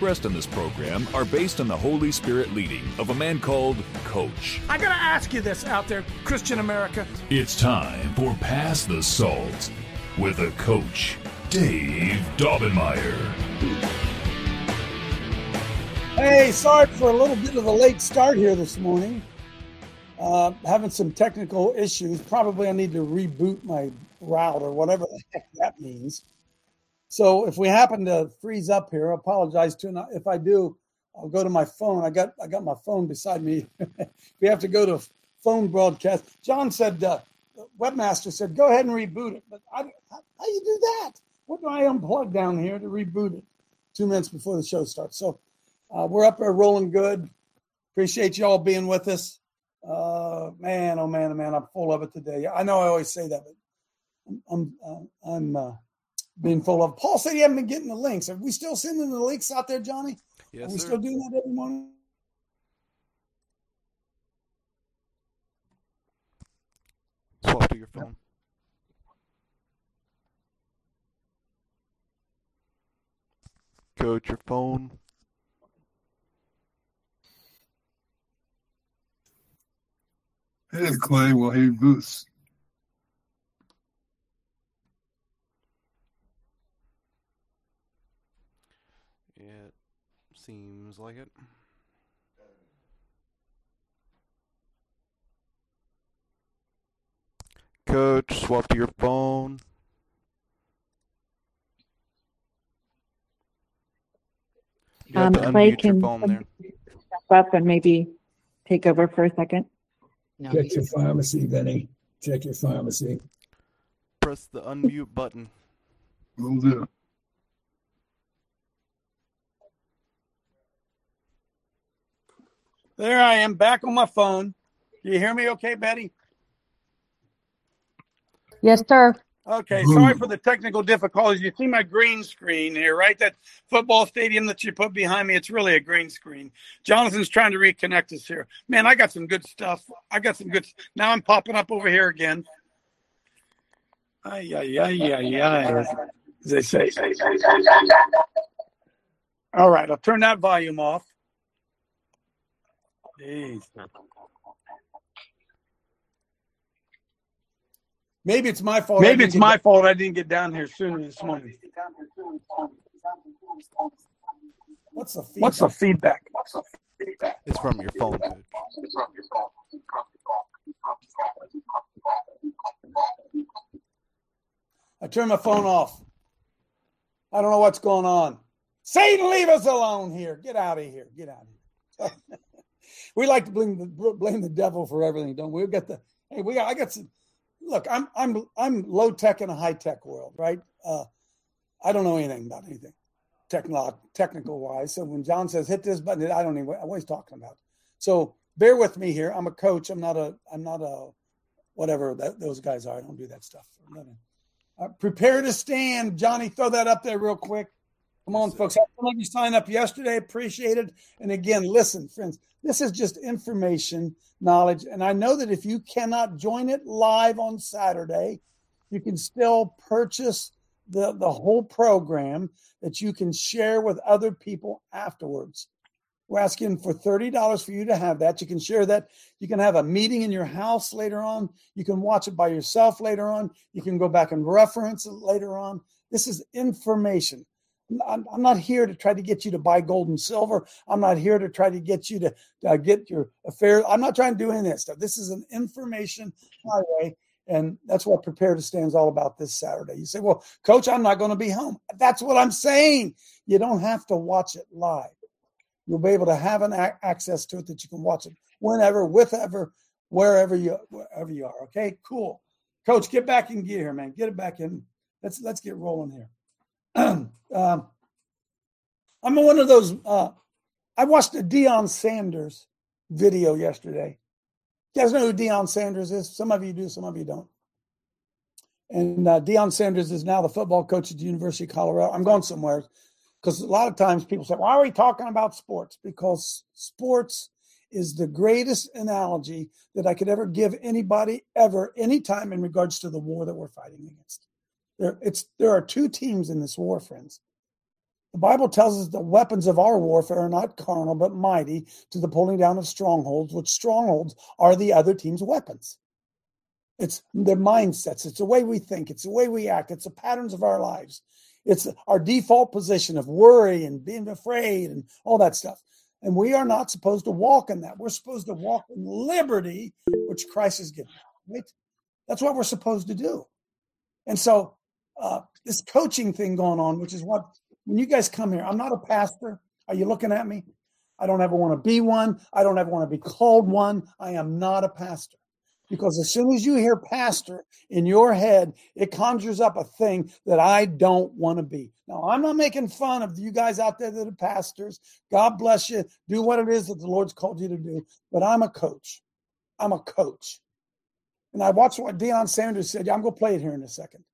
in this program are based on the Holy Spirit leading of a man called Coach. I gotta ask you this out there, Christian America. It's time for Pass the Salt with a coach, Dave Daubenmire. Hey, sorry for a little bit of a late start here this morning. Uh, having some technical issues. Probably I need to reboot my router, or whatever the heck that means. So if we happen to freeze up here, I apologize to. If I do, I'll go to my phone. I got I got my phone beside me. we have to go to phone broadcast. John said, uh, webmaster said, go ahead and reboot it. But I, how, how you do that? What do I unplug down here to reboot it? Two minutes before the show starts. So uh, we're up there rolling good. Appreciate you all being with us. Uh, man, oh man, oh man, I'm full of it today. I know I always say that, but I'm I'm, uh, I'm uh, being full of. Paul said he hadn't been getting the links. Are we still sending the links out there, Johnny? Yes, Are we sir. still doing that every morning? Swap to your phone. Coach, your phone. Hey, Clay. Well, hey, Boots. It seems like it. Coach, swap to your phone. You have Um, to Clay unmute your can phone there. step up and maybe take over for a second. Check your pharmacy, Benny. Check your pharmacy. Press the unmute button. Will do. There I am, back on my phone. Do you hear me okay, Betty? Yes, sir. Okay, sorry for the technical difficulties. You see my green screen here, right? That football stadium that you put behind me, it's really a green screen. Jonathan's trying to reconnect us here. Man, I got some good stuff. I got some good. Now I'm popping up over here again. Ay, ay, ay, ay, ay, as they say. All right, I'll turn that volume off. Jeez. Maybe it's my fault. Maybe it's my fault I didn't get down here sooner this morning. What's the feedback? What's the feedback? It's from your phone, Coach. I turned my phone off. I don't know what's going on. Satan, leave us alone here. Get out of here. Get out of here. We like to blame the blame the devil for everything, don't we? We've got the hey, we got I got some look, I'm I'm I'm low tech in a high tech world, right? Uh, I don't know anything about anything techno- technical wise. So when John says hit this button, I don't even what he's talking about. So bear with me here. I'm a coach. I'm not a I'm not a whatever that, those guys are. I don't do that stuff. Uh, prepare to stand, Johnny. Throw that up there real quick. Come on, folks. Some of you signed up yesterday. Appreciate it. And again, listen, friends. This is just information, knowledge, and I know that if you cannot join it live on Saturday, you can still purchase the the whole program that you can share with other people afterwards. We're asking for $30 for you to have that. You can share that. You can have a meeting in your house later on. You can watch it by yourself later on. You can go back and reference it later on. This is information. I'm, I'm not here to try to get you to buy gold and silver. I'm not here to try to get you to uh, get your affairs. I'm not trying to do any of that stuff. This is an information highway. And that's what Prepare to Stand is all about this Saturday. You say, well, coach, I'm not going to be home. That's what I'm saying. You don't have to watch it live. You'll be able to have an a- access to it that you can watch it whenever, wherever, wherever you wherever you are. Okay, cool. Coach, get back in gear here, man. Get it back in. Let's let's get rolling here. um, I'm one of those. Uh, I watched a Deion Sanders video yesterday. You guys know who Deion Sanders is? Some of you do, some of you don't. And uh, Deion Sanders is now the football coach at the University of Colorado. I'm going somewhere because a lot of times people say, "Why are we talking about sports?" Because sports is the greatest analogy that I could ever give anybody ever, anytime in regards to the war that we're fighting against. There, it's there are two teams in this war, friends. The Bible tells us the weapons of our warfare are not carnal, but mighty to the pulling down of strongholds, which strongholds are the other team's weapons. It's their mindsets, it's the way we think, it's the way we act, it's the patterns of our lives. It's our default position of worry and being afraid and all that stuff. And we are not supposed to walk in that. We're supposed to walk in liberty, which Christ has given. Right? That's what we're supposed to do. And so, uh, this coaching thing going on, which is what when you guys come here, I'm not a pastor. Are you looking at me? I don't ever want to be one. I don't ever want to be called one. I am not a pastor. Because as soon as you hear pastor in your head, it conjures up a thing that I don't want to be. Now, I'm not making fun of you guys out there that are pastors. God bless you. Do what it is that the Lord's called you to do. But I'm a coach. I'm a coach. And I watched what Deion Sanders said. I'm going to play it here in a second.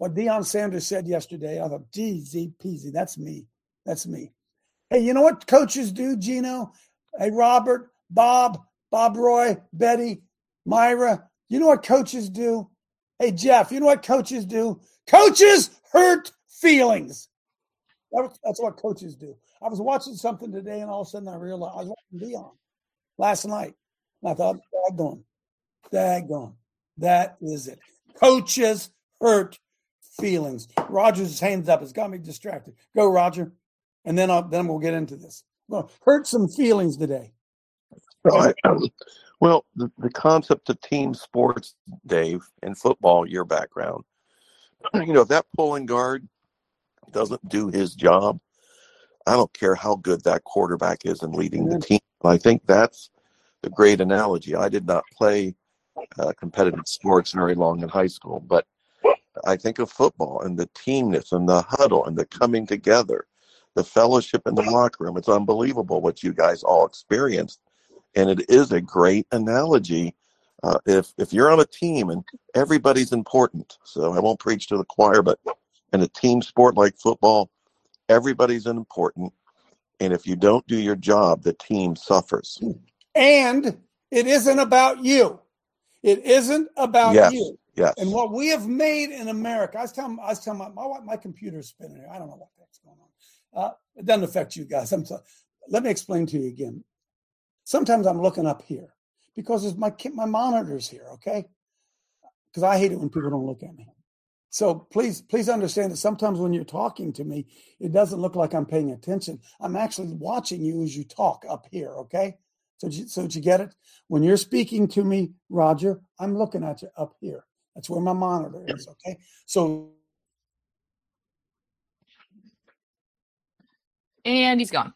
What Deion Sanders said yesterday, I thought, geez, peasy, that's me. That's me. Hey, you know what coaches do, Gino? Hey, Robert, Bob, Bob Roy, Betty, Myra, you know what coaches do? Hey, Jeff, you know what coaches do? Coaches hurt feelings. That's what coaches do. I was watching something today, and all of a sudden I realized I was watching Deion last night. And I thought, daggone, daggone, that is it. Coaches hurt feelings. Roger's hands up. It's got me distracted. Go, Roger. And then I'll, then we'll get into this. Well, hurt some feelings today. Right. Well, the, the concept of team sports, Dave, in football, your background, you know, if that pulling guard doesn't do his job, I don't care how good that quarterback is in leading the team. I think that's the great analogy. I did not play uh, competitive sports very long in high school, but I think of football and the teamness and the huddle and the coming together, the fellowship in the locker room. It's unbelievable what you guys all experienced and it is a great analogy. Uh, if if you're on a team and everybody's important, so I won't preach to the choir, but in a team sport like football, everybody's important, and if you don't do your job, the team suffers. And it isn't about you. It isn't about yes. you. Yes. And what we have made in America, I was telling, I was telling my, my, my computer's spinning here. I don't know what that's going on. Uh, it doesn't affect you guys. I'm so, let me explain to you again. Sometimes I'm looking up here because it's my my monitor's here, okay? Because I hate it when people don't look at me. So please, please understand that sometimes when you're talking to me, it doesn't look like I'm paying attention. I'm actually watching you as you talk up here, okay? So, so did you get it? When you're speaking to me, Roger, I'm looking at you up here. That's where my monitor is, okay? So. And he's gone.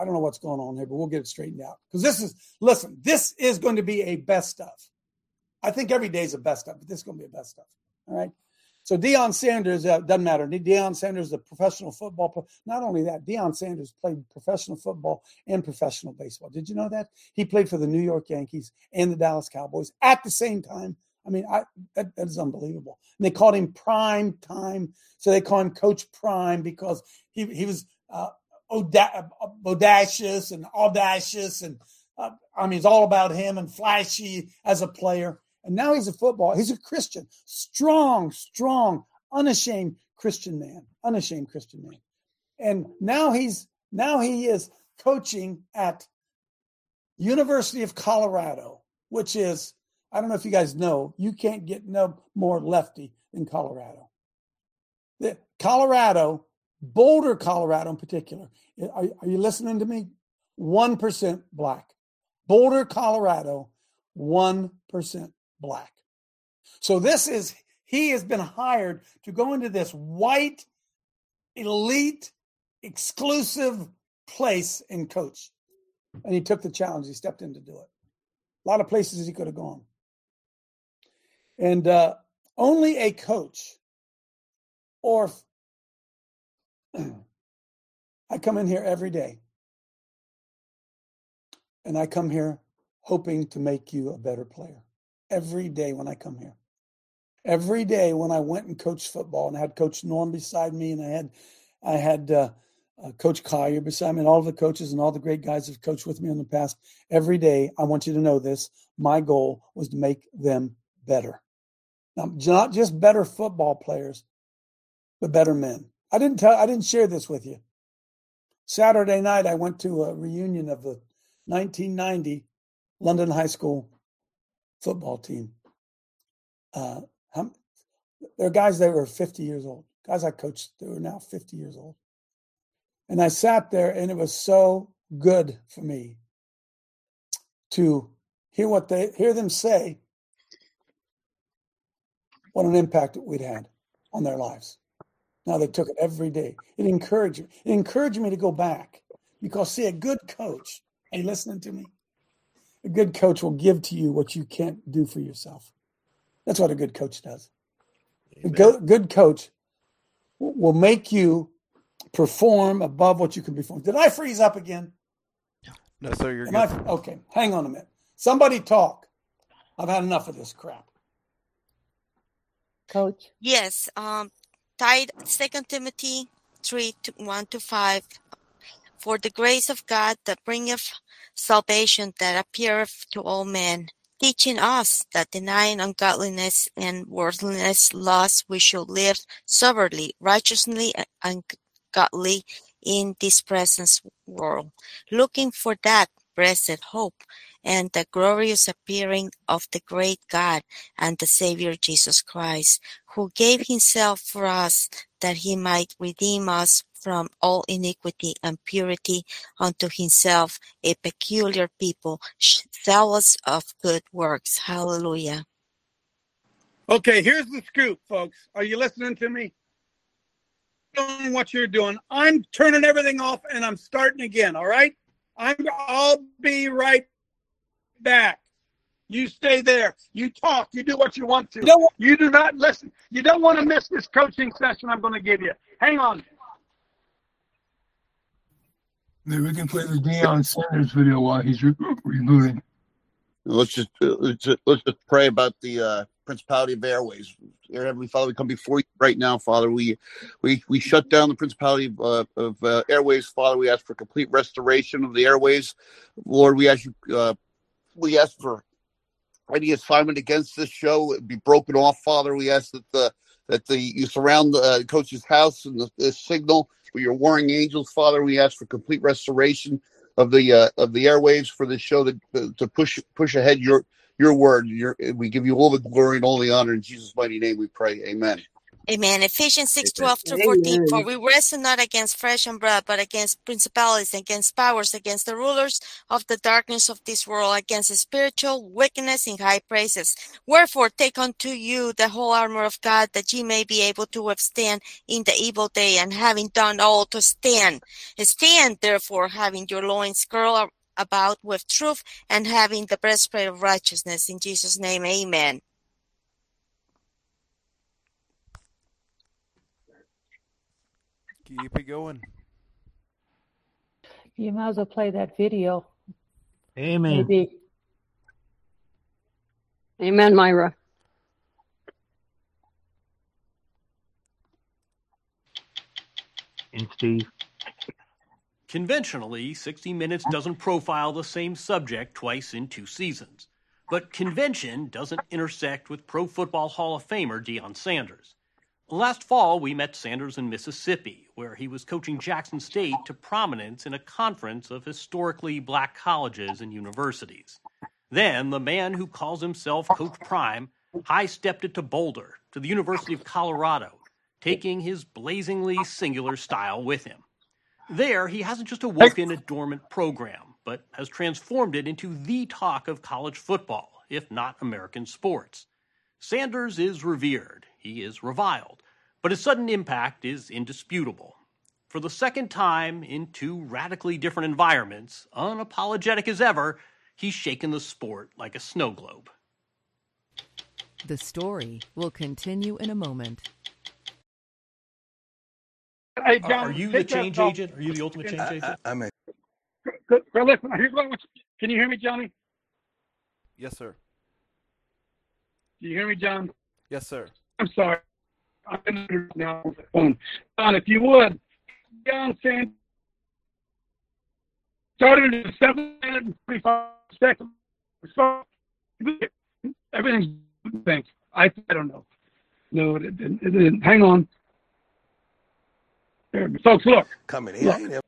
I don't know what's going on here, but we'll get it straightened out. Because this is, listen, this is going to be a best stuff. I think every day is a best stuff, but this is going to be a best stuff. All right. So Deion Sanders uh, doesn't matter. Deion Sanders is a professional football. Not only that, Deion Sanders played professional football and professional baseball. Did you know that he played for the New York Yankees and the Dallas Cowboys at the same time? I mean, I, that, that is unbelievable. And they called him Prime Time, so they call him Coach Prime because he he was uh, audacious and audacious, and uh, I mean, it's all about him and flashy as a player. And now he's a football. He's a Christian, strong, strong, unashamed Christian man, unashamed Christian man. And now he's now he is coaching at University of Colorado, which is I don't know if you guys know, you can't get no more lefty than Colorado. The, Colorado, Boulder, Colorado in particular. Are, are you listening to me? 1% black. Boulder, Colorado, 1% black. So this is, he has been hired to go into this white, elite, exclusive place and coach. And he took the challenge. He stepped in to do it. A lot of places he could have gone. And uh, only a coach or I come in here every day and I come here hoping to make you a better player. Every day when I come here. Every day when I went and coached football and I had Coach Norm beside me and I had I had uh, uh, Coach Collier beside me and all the coaches and all the great guys have coached with me in the past. Every day, I want you to know this. My goal was to make them better. Now, not just better football players, but better men. I didn't tell I didn't share this with you. Saturday night I went to a reunion of the 1990 London High School football team. Uh, there are guys that were 50 years old. Guys I coached, they were now 50 years old. And I sat there and it was so good for me to hear what they hear them say what an impact we'd had on their lives. Now they took it every day. It encouraged me. It encouraged me to go back because see, a good coach. Are you listening to me? A good coach will give to you what you can't do for yourself. That's what a good coach does. Amen. A go, good coach will make you perform above what you can perform. Did I freeze up again? No, sir. You're Am good. I, okay. Hang on a minute. Somebody talk. I've had enough of this crap. Coach. Yes. Um, tied Second Timothy three one to five. For the grace of God that bringeth salvation that appeareth to all men, teaching us that denying ungodliness and worldliness lust we should live soberly, righteously, and godly in this present world, looking for that blessed hope and the glorious appearing of the great God and the Savior Jesus Christ, who gave himself for us that he might redeem us from all iniquity and purity unto himself, a peculiar people, zealous of good works. Hallelujah. Okay, here's the scoop, folks. Are you listening to me? Doing what you're doing. I'm turning everything off and I'm starting again. All right. I'm. I'll be right back. You stay there. You talk. You do what you want to. You, you do not listen. You don't want to miss this coaching session I'm going to give you. Hang on. Maybe we can play the Deion Sanders video while he's re- rebooting. Let's just let's just, let's just pray about the uh, principality of airways. Dear Heavenly Father, we come before you right now, Father. We we we shut down the principality of, uh, of uh, airways, Father. We ask for complete restoration of the airways, Lord. We ask you. Uh, we ask for any assignment against this show it be broken off, Father. We ask that the that the you surround the uh, coach's house and the, the signal with your warring angels, Father. We ask for complete restoration of the uh, of the airwaves for this show to to push push ahead your your word. Your we give you all the glory and all the honor in Jesus' mighty name. We pray. Amen. Amen. Ephesians 6 12 through 14. For we wrestle not against flesh and blood, but against principalities, against powers, against the rulers of the darkness of this world, against the spiritual wickedness in high places. Wherefore, take unto you the whole armor of God, that ye may be able to withstand in the evil day, and having done all to stand. Stand, therefore, having your loins girded about with truth, and having the breastplate of righteousness. In Jesus' name, amen. Keep it going. You might as well play that video. Amen. Maybe. Amen, Myra. And Steve. Conventionally, 60 Minutes doesn't profile the same subject twice in two seasons. But convention doesn't intersect with Pro Football Hall of Famer Deion Sanders. Last fall, we met Sanders in Mississippi, where he was coaching Jackson State to prominence in a conference of historically black colleges and universities. Then the man who calls himself Coach Prime high stepped it to Boulder, to the University of Colorado, taking his blazingly singular style with him. There, he hasn't just awoken a dormant program, but has transformed it into the talk of college football, if not American sports. Sanders is revered, he is reviled, but his sudden impact is indisputable. For the second time in two radically different environments, unapologetic as ever, he's shaken the sport like a snow globe. The story will continue in a moment. Hey, John, are you the change off. agent? Are you the ultimate change agent? I'm a Good. Well, listen. Here's what. I want you- Can you hear me, Johnny? yes, sir. Do you hear me, John? Yes, sir. I'm sorry. I'm in the now on the phone. John, if you would, John Sand started in seven minutes and forty-five seconds. So, everything's thanks. I I don't know. No, it didn't. It didn't. Hang on. There, folks, look. Coming in. Look. I ain't ever-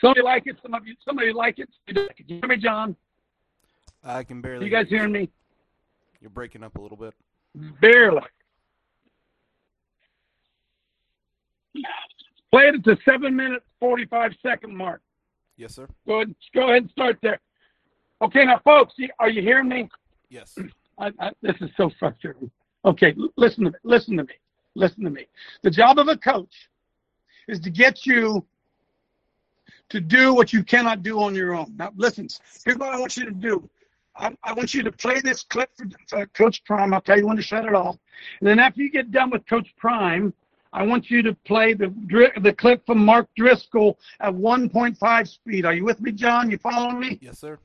Some of you like it. Some of you, some of you like it. You don't like it. You hear me, John? I can barely. You guys hear hearing me? You're breaking up a little bit. Barely. Play it at the seven minute forty five second mark. Yes, sir. Go ahead, go ahead and start there. Okay, now, folks, are you hearing me? Yes. I, I, this is so frustrating. Okay, listen to me. Listen to me. Listen to me. The job of a coach is to get you to do what you cannot do on your own. Now, listen. Here's what I want you to do. I, I want you to play this clip for, for uh, Coach Prime. I'll tell you when to shut it off. And then after you get done with Coach Prime, I want you to play the the clip from Mark Driscoll at 1.5 speed. Are you with me, John? You following me? Yes, sir.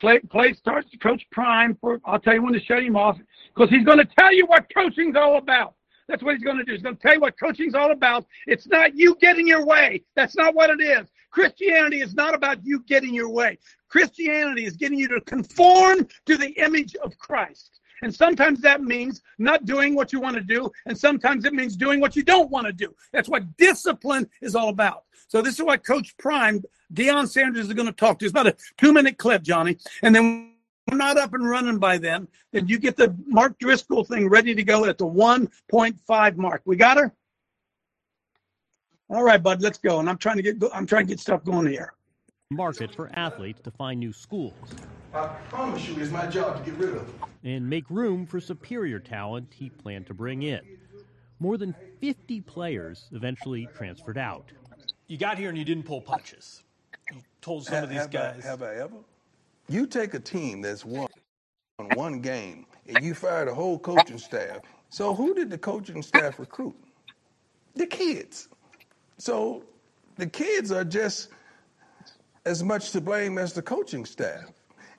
Play play starts Coach Prime for. I'll tell you when to shut him off because he's going to tell you what coaching's all about. That's what he's going to do. He's going to tell you what coaching's all about. It's not you getting your way. That's not what it is. Christianity is not about you getting your way. Christianity is getting you to conform to the image of Christ. And sometimes that means not doing what you want to do, and sometimes it means doing what you don't want to do. That's what discipline is all about. So this is what Coach Prime, Deion Sanders, is going to talk to. It's about a two-minute clip, Johnny. And then we're not up and running by then. Then you get the Mark Driscoll thing ready to go at the 1.5 mark. We got her. All right, bud, let's go. And I'm trying to get I'm trying to get stuff going here. market for athletes to find new schools I promise you, it's my job to get rid of. and make room for superior talent he planned to bring in. More than 50 players eventually transferred out. You got here and you didn't pull punches. You told some of these have guys. I, have I ever? You take a team that's won one game and you fire the whole coaching staff. So who did the coaching staff recruit? The kids. So the kids are just as much to blame as the coaching staff.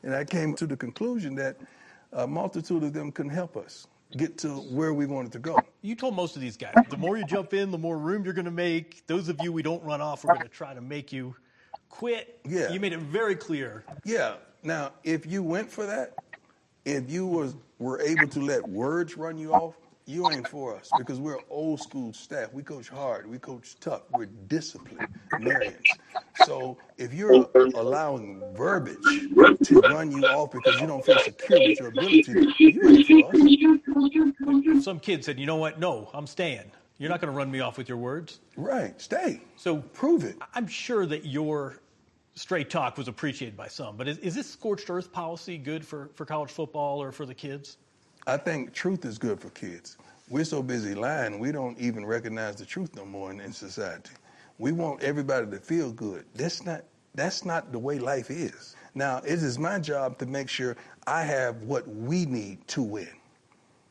And I came to the conclusion that a multitude of them couldn't help us get to where we wanted to go. You told most of these guys, the more you jump in, the more room you're going to make. Those of you we don't run off, we're going to try to make you quit. Yeah. You made it very clear. Yeah. Now, if you went for that, if you was were able to let words run you off, you ain't for us because we're old school staff. We coach hard. We coach tough. We're disciplinarians. So if you're allowing verbiage to run you off because you don't feel secure with your ability, you ain't for us. Some kid said, you know what? No, I'm staying. You're not going to run me off with your words. Right. Stay. So prove it. I'm sure that your straight talk was appreciated by some, but is, is this scorched earth policy good for, for college football or for the kids? I think truth is good for kids. We're so busy lying, we don't even recognize the truth no more in, in society. We want everybody to feel good. That's not that's not the way life is. Now, it is my job to make sure I have what we need to win.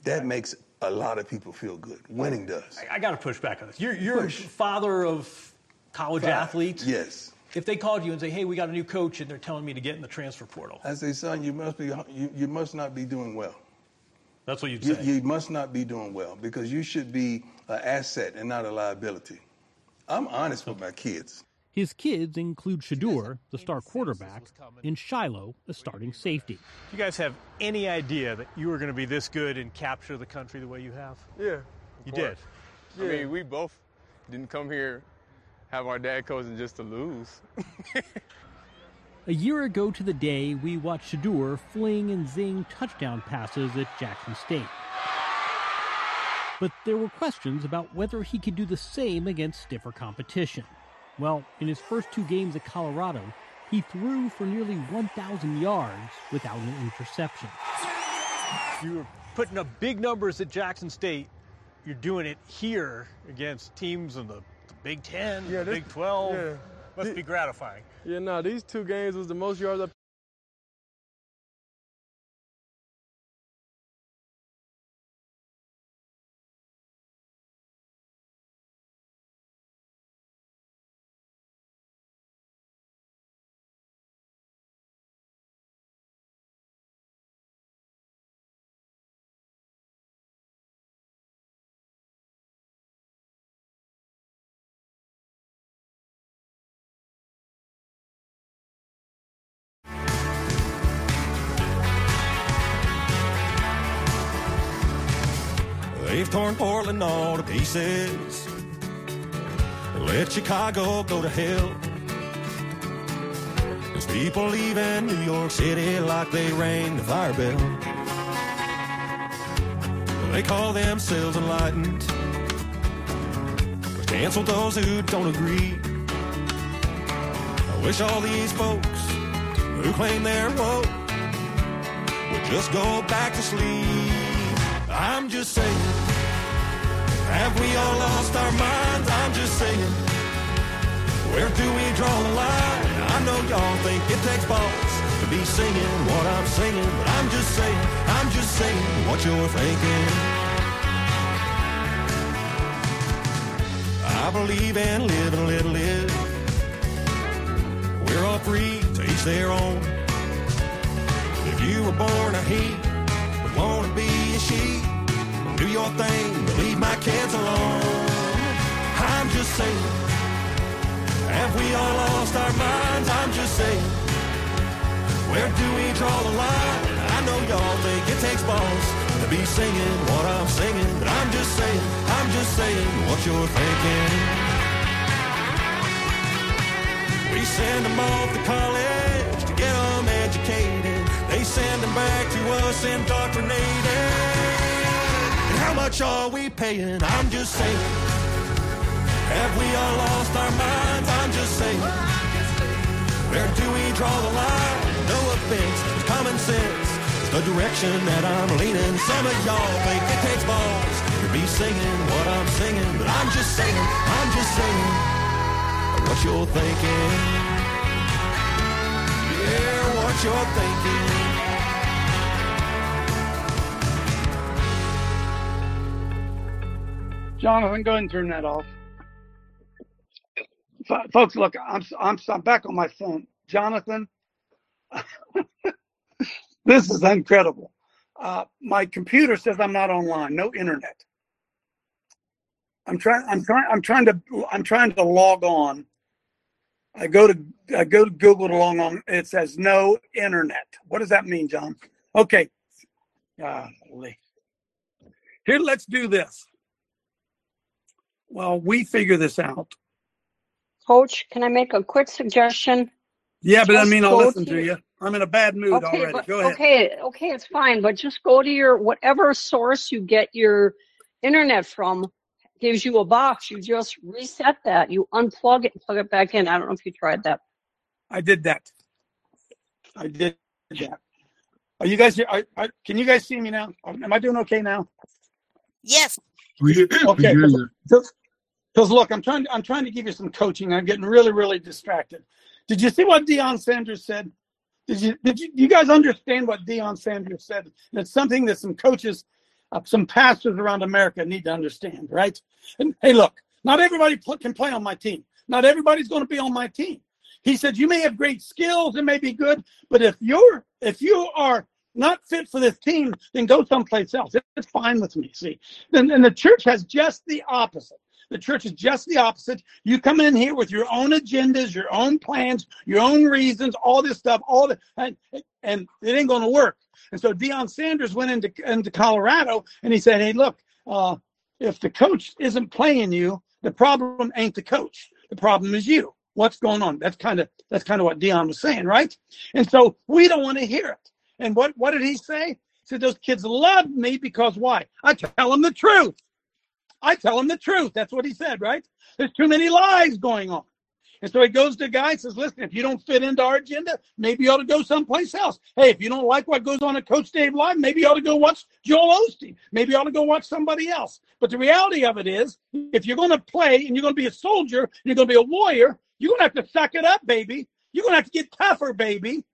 That makes a lot of people feel good. Winning does. I, I got to push back on this. You're, you're Push. father of college Five. athletes. Yes. If they called you and say, "Hey, we got a new coach," and they're telling me to get in the transfer portal, I say, son, you must be you, you must not be doing well. That's what you'd You, say. you must not be doing well because you should be an asset and not a liability. I'm honest with my kids. His kids include Shedeur, the star quarterback, and Shiloh, a starting safety. Do you guys have any idea that you were going to be this good and capture the country the way you have? Yeah. You of did. course. I mean, we both didn't come here have our dad coaching just to lose. A year ago to the day, we watched Shedeur fling and zing touchdown passes at Jackson State. But there were questions about whether he could do the same against stiffer competition. Well, in his first two games at Colorado, he threw for nearly 1,000 yards without an interception. You were putting up big numbers at Jackson State. You're doing it here against teams in the, the Big Ten, Yeah, the this- Big 12. yeah. Must be gratifying. Yeah, no, these two games was the most yards I torn Portland all to pieces. Let Chicago go to hell. There's people leaving New York City like they rang the fire bell. They call themselves enlightened. But cancel those who don't agree. I wish all these folks who claim they're woke would just go back to sleep. I'm just saying, have we all lost our minds? I'm just saying, where do we draw the line? I know y'all think it takes balls to be singing what I'm singing, but I'm just saying, I'm just saying what you're thinking. I believe in live and let live. We're all free to each their own. If you were born a he, but wanna be a she, do your thing, leave my kids alone. I'm just saying, have we all lost our minds? I'm just saying, where do we draw the line? I know y'all think it takes balls to be singing what I'm singing, but I'm just saying, I'm just saying what you're thinking. We send them off to college to get them educated. They send them back to us indoctrinated. How much are we paying? I'm just saying. Have we all lost our minds? I'm just saying. Where do we draw the line? No offense, it's common sense. It's the direction that I'm leaning. Some of y'all think it takes balls to be singing what I'm singing, but I'm just saying, I'm just saying what you're thinking. Yeah, what you're thinking. Jonathan, go ahead and turn that off. F- folks, look, I'm, I'm I'm back on my phone. Jonathan, this is incredible. Uh, my computer says I'm not online, no internet. I'm trying. I'm trying. I'm trying to. I'm trying to log on. I go to. I go to Google to log on. It says no internet. What does that mean, John? Okay. Golly. Here, let's do this. Well, we figure this out. Coach, can I make a quick suggestion? Yeah, but I mean, I'll listen to to you. I'm in a bad mood Okay, already. but, Go ahead. okay, okay, it's fine, but just go to your whatever source you get your internet from gives you a box. You just reset that. You unplug it and plug it back in. I don't know if you tried that. I did that. I did that. Are you guys? Are, are, can you guys see me now? Am I doing okay now? Yes. Okay. Because look, I'm trying. I'm trying to give you some coaching. I'm getting really, really distracted. Did you see what Deion Sanders said? Did you? Did you? You guys understand what Deion Sanders said? And it's something that some coaches, uh, some pastors around America need to understand, right? And hey, look, not everybody pl- can play on my team. Not everybody's going to be on my team. He said you may have great skills and may be good, but if you're if you are not fit for this team, then go someplace else. It's fine with me. See, and, and the church has just the opposite. The church is just the opposite. You come in here with your own agendas, your own plans, your own reasons, all this stuff, all the and, and it ain't going to work. And so Deion Sanders went into into Colorado and he said, "Hey, look, uh, if the coach isn't playing you, the problem ain't the coach. The problem is you. What's going on? That's kind of that's kind of what Deion was saying, right? And so we don't want to hear it. And what what did he say? He said those kids love me because why? I tell them the truth. I tell him the truth. That's what he said, right? There's too many lies going on. And so he goes to a guy and says, listen, if you don't fit into our agenda, maybe you ought to go someplace else. Hey, if you don't like what goes on at Coach Dave Live, maybe you ought to go watch Joel Osteen. Maybe you ought to go watch somebody else. But the reality of it is, if you're going to play and you're going to be a soldier, and you're going to be a warrior, you're going to have to suck it up, baby. You're going to have to get tougher, baby.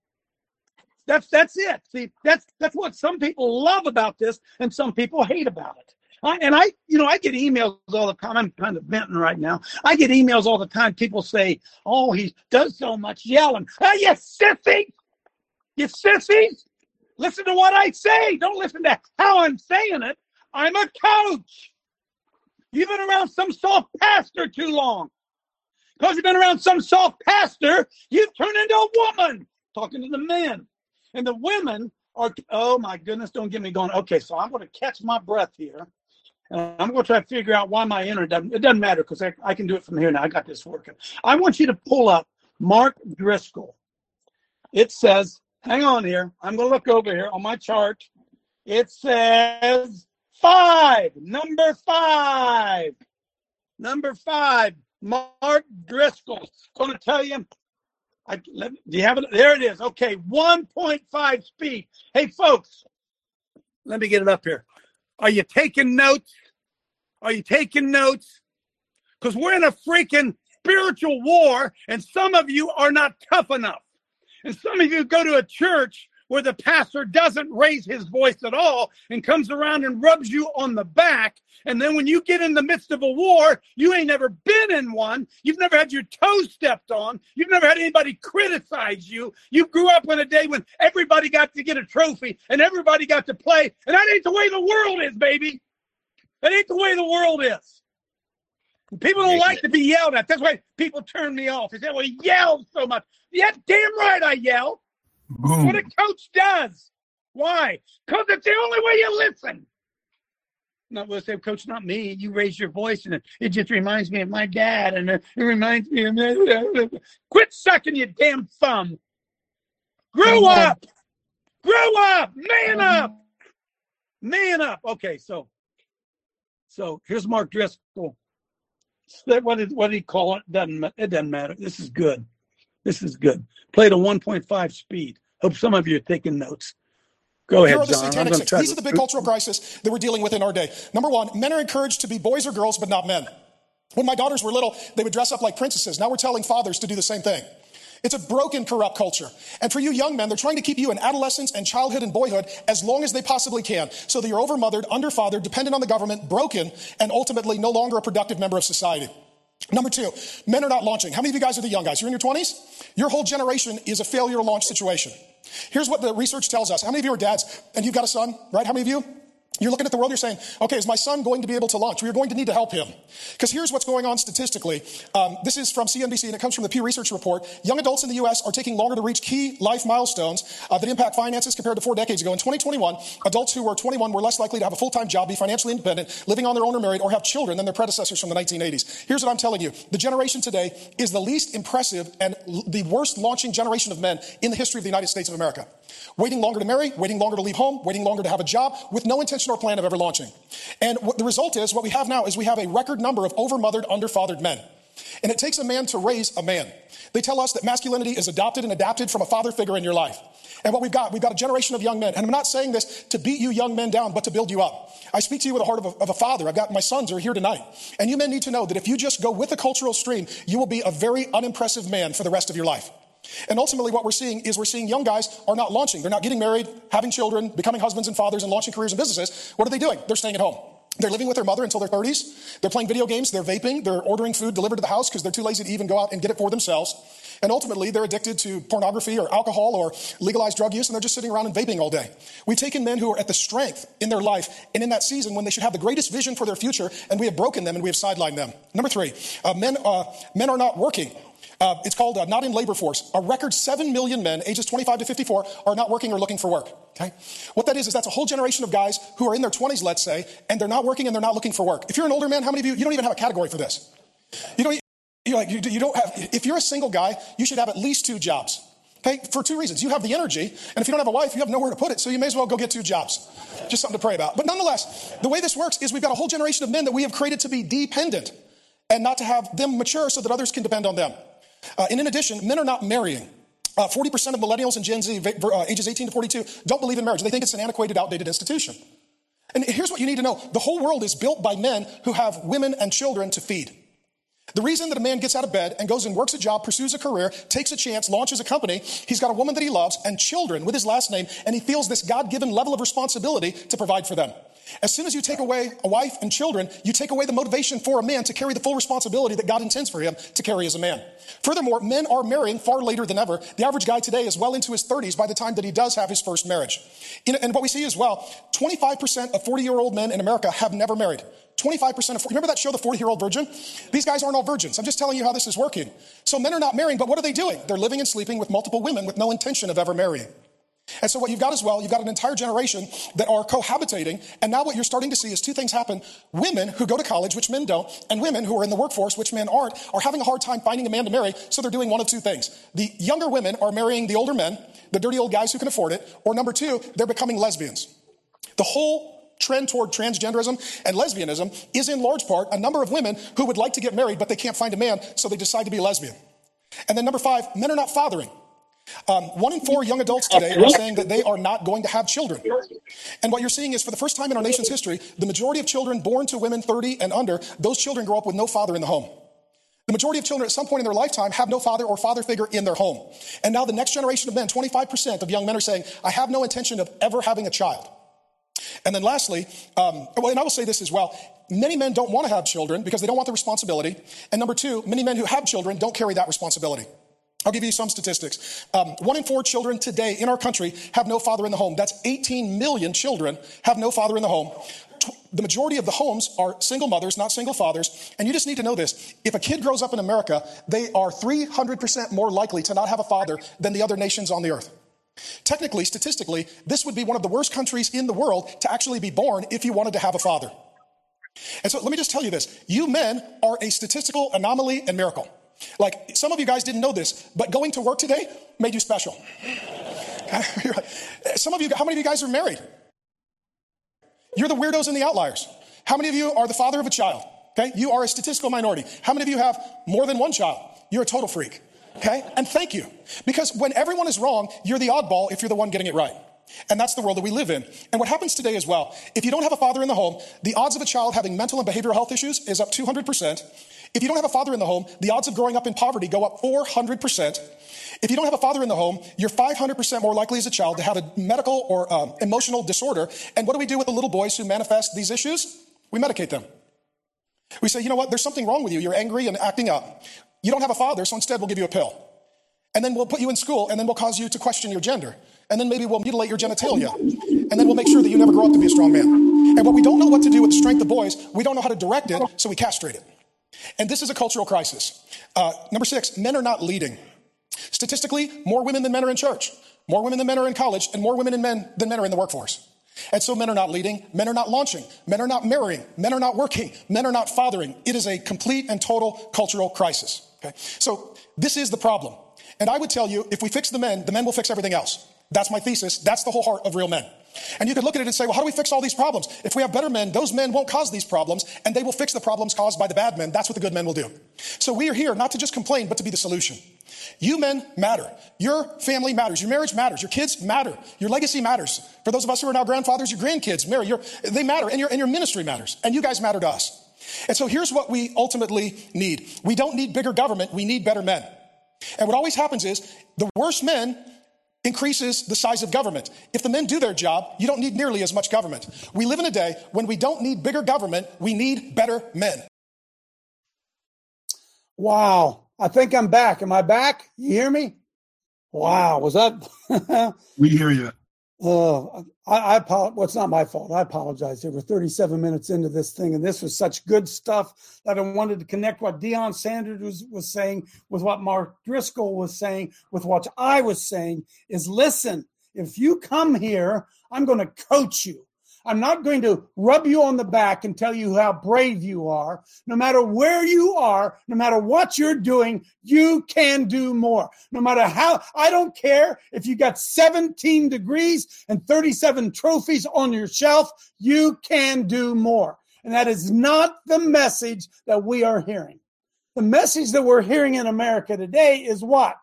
That's that's it. See, that's that's what some people love about this, and some people hate about it. I, and I, you know, I get emails all the time. I'm kind of venting right now. I get emails all the time. People say, "Oh, he does so much yelling." Ah, you sissy, you sissies. Listen to what I say. Don't listen to how I'm saying it. I'm a coach. You've been around some soft pastor too long. Because you've been around some soft pastor, you've turned into a woman. Talking to the men. And the women are, oh my goodness, don't get me going. Okay, so I'm going to catch my breath here. And I'm going to try to figure out why my internet doesn't, it doesn't matter because I, I can do it from here now. I got this working. I want you to pull up Mark Driscoll. It says, hang on here. I'm going to look over here on my chart. It says five, number five, number five, Mark Driscoll. Going to tell you I, let, do you have it? There it is. Okay, 1.5 speed. Hey, folks, let me get it up here. Are you taking notes? Are you taking notes? Because we're in a freaking spiritual war, and some of you are not tough enough. And some of you go to a church where the pastor doesn't raise his voice at all and comes around and rubs you on the back. And then when you get in the midst of a war, you ain't never been in one. You've never had your toes stepped on. You've never had anybody criticize you. You grew up in a day when everybody got to get a trophy and everybody got to play. And that ain't the way the world is, baby. That ain't the way the world is. People don't like to be yelled at. That's why people turn me off. They say, well, he yells so much. Yeah, damn right I yell. Boom. What a coach does. Why? Because it's the only way you listen. Not will say, Coach, not me. You raise your voice, and it, it just reminds me of my dad, and it reminds me of. Quit sucking your damn thumb. Grow up. Grow up. Man up. Man up. Okay, so, so here's Mark Driscoll. What did what did he call it? Doesn't it doesn't matter. This is good. This is good. Played a 1.5 speed. Hope some of you are taking notes. Go ahead, Here the John. I'm satanic six. These are the big cultural crisis that we're dealing with in our day. Number one, men are encouraged to be boys or girls, but not men. When my daughters were little, they would dress up like princesses. Now we're telling fathers to do the same thing. It's a broken, corrupt culture. And for you young men, they're trying to keep you in adolescence and childhood and boyhood as long as they possibly can, so that you're overmothered, underfathered, dependent on the government, broken, and ultimately no longer a productive member of society. Number two, men are not launching. How many of you guys are the young guys? You're in your 20s? Your whole generation is a failure to launch situation. Here's what the research tells us. How many of you are dads and you've got a son, right? How many of you? You're looking at the world, you're saying, okay, is my son going to be able to launch? We're going to need to help him. Because here's what's going on statistically. Um, this is from CNBC and it comes from the Pew Research Report. Young adults in the U.S. are taking longer to reach key life milestones uh, that impact finances compared to four decades ago. In 2021, adults who were 21 were less likely to have a full-time job, be financially independent, living on their own or married, or have children than their predecessors from the 1980s. Here's what I'm telling you. The generation today is the least impressive and l- the worst launching generation of men in the history of the United States of America. Waiting longer to marry, waiting longer to leave home, waiting longer to have a job, with no intention or plan of ever launching. And the result is, what we have now is we have a record number of overmothered, underfathered men. And it takes a man to raise a man. They tell us that masculinity is adopted and adapted from a father figure in your life. And what we've got, we've got a generation of young men. And I'm not saying this to beat you young men down, but to build you up. I speak to you with the heart of a, of a father. I've got my sons are here tonight. And you men need to know that if you just go with the cultural stream, you will be a very unimpressive man for the rest of your life. And ultimately, what we're seeing is we're seeing young guys are not launching. They're not getting married, having children, becoming husbands and fathers, and launching careers and businesses. What are they doing? They're staying at home. They're living with their mother until their 30s. They're playing video games. They're vaping. They're ordering food delivered to the house because they're too lazy to even go out and get it for themselves. And ultimately, they're addicted to pornography or alcohol or legalized drug use, and they're just sitting around and vaping all day. We've taken men who are at the strength in their life and in that season when they should have the greatest vision for their future, and we have broken them and we have sidelined them. Number three, uh, men, uh, men are not working. Uh, it's called uh, Not in Labor Force. A record 7 million men ages 25 to 54 are not working or looking for work. Okay? What that is, is that's a whole generation of guys who are in their 20s, let's say, and they're not working and they're not looking for work. If you're an older man, how many of you, you don't even have a category for this? You don't, you like, you, you don't have, if you're a single guy, you should have at least two jobs. Okay, for two reasons. You have the energy, and if you don't have a wife, you have nowhere to put it, so you may as well go get two jobs. Just something to pray about. But nonetheless, the way this works is we've got a whole generation of men that we have created to be dependent and not to have them mature so that others can depend on them. Uh, and in addition, men are not marrying. Uh, 40% of millennials and Gen Z, uh, ages 18 to 42, don't believe in marriage. They think it's an antiquated, outdated institution. And here's what you need to know the whole world is built by men who have women and children to feed. The reason that a man gets out of bed and goes and works a job, pursues a career, takes a chance, launches a company, he's got a woman that he loves and children with his last name, and he feels this God given level of responsibility to provide for them. As soon as you take away a wife and children, you take away the motivation for a man to carry the full responsibility that God intends for him to carry as a man. Furthermore, men are marrying far later than ever. The average guy today is well into his 30s by the time that he does have his first marriage. And what we see as well, 25% of 40 year old men in America have never married. 25% of, remember that show, The 40 Year Old Virgin? These guys aren't all virgins. I'm just telling you how this is working. So men are not marrying, but what are they doing? They're living and sleeping with multiple women with no intention of ever marrying. And so what you've got as well, you've got an entire generation that are cohabitating. And now what you're starting to see is two things happen. Women who go to college, which men don't, and women who are in the workforce, which men aren't, are having a hard time finding a man to marry. So they're doing one of two things. The younger women are marrying the older men, the dirty old guys who can afford it. Or number two, they're becoming lesbians. The whole trend toward transgenderism and lesbianism is in large part a number of women who would like to get married, but they can't find a man, so they decide to be lesbian. And then number five, men are not fathering. Um, one in four young adults today are saying that they are not going to have children. And what you're seeing is for the first time in our nation's history, the majority of children born to women 30 and under, those children grow up with no father in the home. The majority of children at some point in their lifetime have no father or father figure in their home. And now the next generation of men, 25% of young men are saying, I have no intention of ever having a child. And then lastly, um, well, and I will say this as well. Many men don't want to have children because they don't want the responsibility. And number two, many men who have children don't carry that responsibility. I'll give you some statistics. Um, one in four children today in our country have no father in the home. That's 18 million children have no father in the home. The majority of the homes are single mothers, not single fathers. And you just need to know this. If a kid grows up in America, they are 300% more likely to not have a father than the other nations on the earth. Technically, statistically, this would be one of the worst countries in the world to actually be born if you wanted to have a father. And so let me just tell you this. You men are a statistical anomaly and miracle. Like some of you guys didn't know this, but going to work today made you special. some of you, how many of you guys are married? You're the weirdos and the outliers. How many of you are the father of a child? Okay, you are a statistical minority. How many of you have more than one child? You're a total freak. Okay? And thank you. Because when everyone is wrong, you're the oddball if you're the one getting it right. And that's the world that we live in. And what happens today as well, if you don't have a father in the home, the odds of a child having mental and behavioral health issues is up 200%. If you don't have a father in the home, the odds of growing up in poverty go up 400%. If you don't have a father in the home, you're 500% more likely as a child to have a medical or um, emotional disorder. And what do we do with the little boys who manifest these issues? We medicate them. We say, you know what, there's something wrong with you. You're angry and acting up. You don't have a father, so instead we'll give you a pill. And then we'll put you in school, and then we'll cause you to question your gender. And then maybe we'll mutilate your genitalia. And then we'll make sure that you never grow up to be a strong man. And what we don't know what to do with the strength of boys, we don't know how to direct it, so we castrate it. And this is a cultural crisis. Uh, number six, men are not leading. Statistically, more women than men are in church, more women than men are in college, and more women than men, than men are in the workforce. And so men are not leading, men are not launching, men are not marrying, men are not working, men are not fathering. It is a complete and total cultural crisis. Okay? So this is the problem. And I would tell you, if we fix the men, the men will fix everything else. That's my thesis. That's the whole heart of real men. And you could look at it and say, well, how do we fix all these problems? If we have better men, those men won't cause these problems, and they will fix the problems caused by the bad men. That's what the good men will do. So we are here not to just complain, but to be the solution. You men matter. Your family matters. Your marriage matters. Your kids matter. Your legacy matters. For those of us who are now grandfathers, your grandkids marry. Your, they matter, and your, and your ministry matters. And you guys matter to us. And so here's what we ultimately need. We don't need bigger government. We need better men. And what always happens is the worst men increases the size of government. If the men do their job, you don't need nearly as much government. We live in a day when we don't need bigger government, we need better men. Wow. I think I'm back. Am I back? You hear me? Wow. Was that? we hear you. Oh, I, I apologize. Well, it's not my fault. I apologize. Were 37 minutes into this thing, and this was such good stuff that I wanted to connect what Deion Sanders was, was saying with what Mark Driscoll was saying, with what I was saying. Is listen, if you come here, I'm going to coach you. I'm not going to rub you on the back and tell you how brave you are. No matter where you are, no matter what you're doing, you can do more. No matter how, I don't care if you got 17 degrees and 37 trophies on your shelf, you can do more. And that is not the message that we are hearing. The message that we're hearing in America today is what?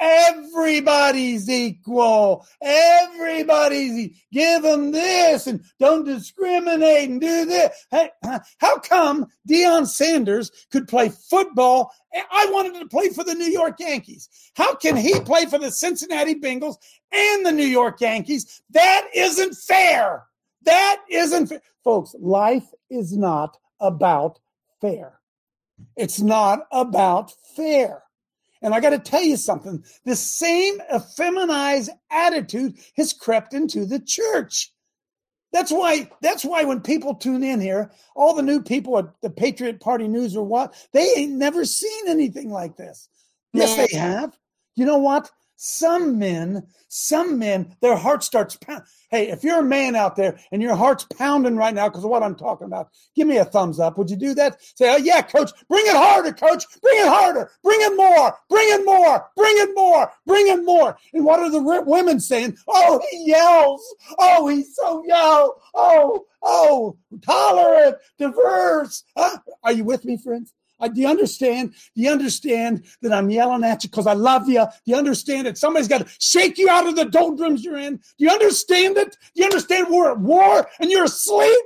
Everybody's equal. Everybody's give them this and don't discriminate and do this. Hey, how come Deion Sanders could play football? I wanted to play for the New York Yankees. How can he play for the Cincinnati Bengals and the New York Yankees? That isn't fair. That isn't fair. Folks, life is not about fair. It's not about fair. And I got to tell you something the same effeminized attitude has crept into the church. That's why that's why when people tune in here, all the new people at the Patriot Party News or what, they ain't never seen anything like this. Yes, they have. You know what? Some men, some men, their heart starts pounding. Hey, if you're a man out there and your heart's pounding right now because of what I'm talking about, give me a thumbs up. Would you do that? Say, oh, yeah, coach, bring it harder, coach. Bring it harder. Bring it more. Bring it more. Bring it more. Bring it more. And what are the women saying? Oh, he yells. Oh, he's so yell. Oh, oh, tolerant, diverse. Huh? Are you with me, friends? I, do you understand? Do you understand that I'm yelling at you because I love you? Do you understand that somebody's got to shake you out of the doldrums you're in? Do you understand it? Do you understand we're at war and you're asleep?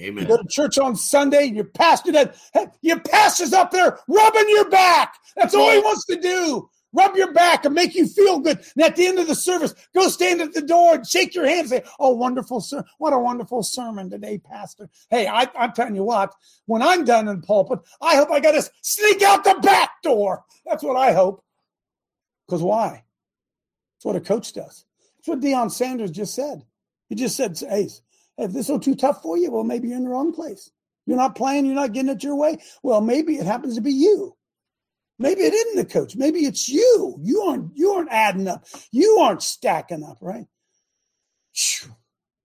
Amen. You go to church on Sunday, your pastor that your pastor's up there rubbing your back. That's all he wants to do rub your back and make you feel good. And at the end of the service, go stand at the door and shake your hand and say, Oh, wonderful, sir. What a wonderful sermon today, Pastor. Hey, I, am telling you what, when I'm done in pulpit, I hope I got to sneak out the back door. That's what I hope. Because why? That's what a coach does. That's what Deion Sanders just said. He just said, Hey, if this is too tough for you, well, maybe you're in the wrong place. You're not playing, you're not getting it your way. Well, maybe it happens to be you. Maybe it isn't the coach. Maybe it's you. You aren't you aren't adding up. You aren't stacking up, right?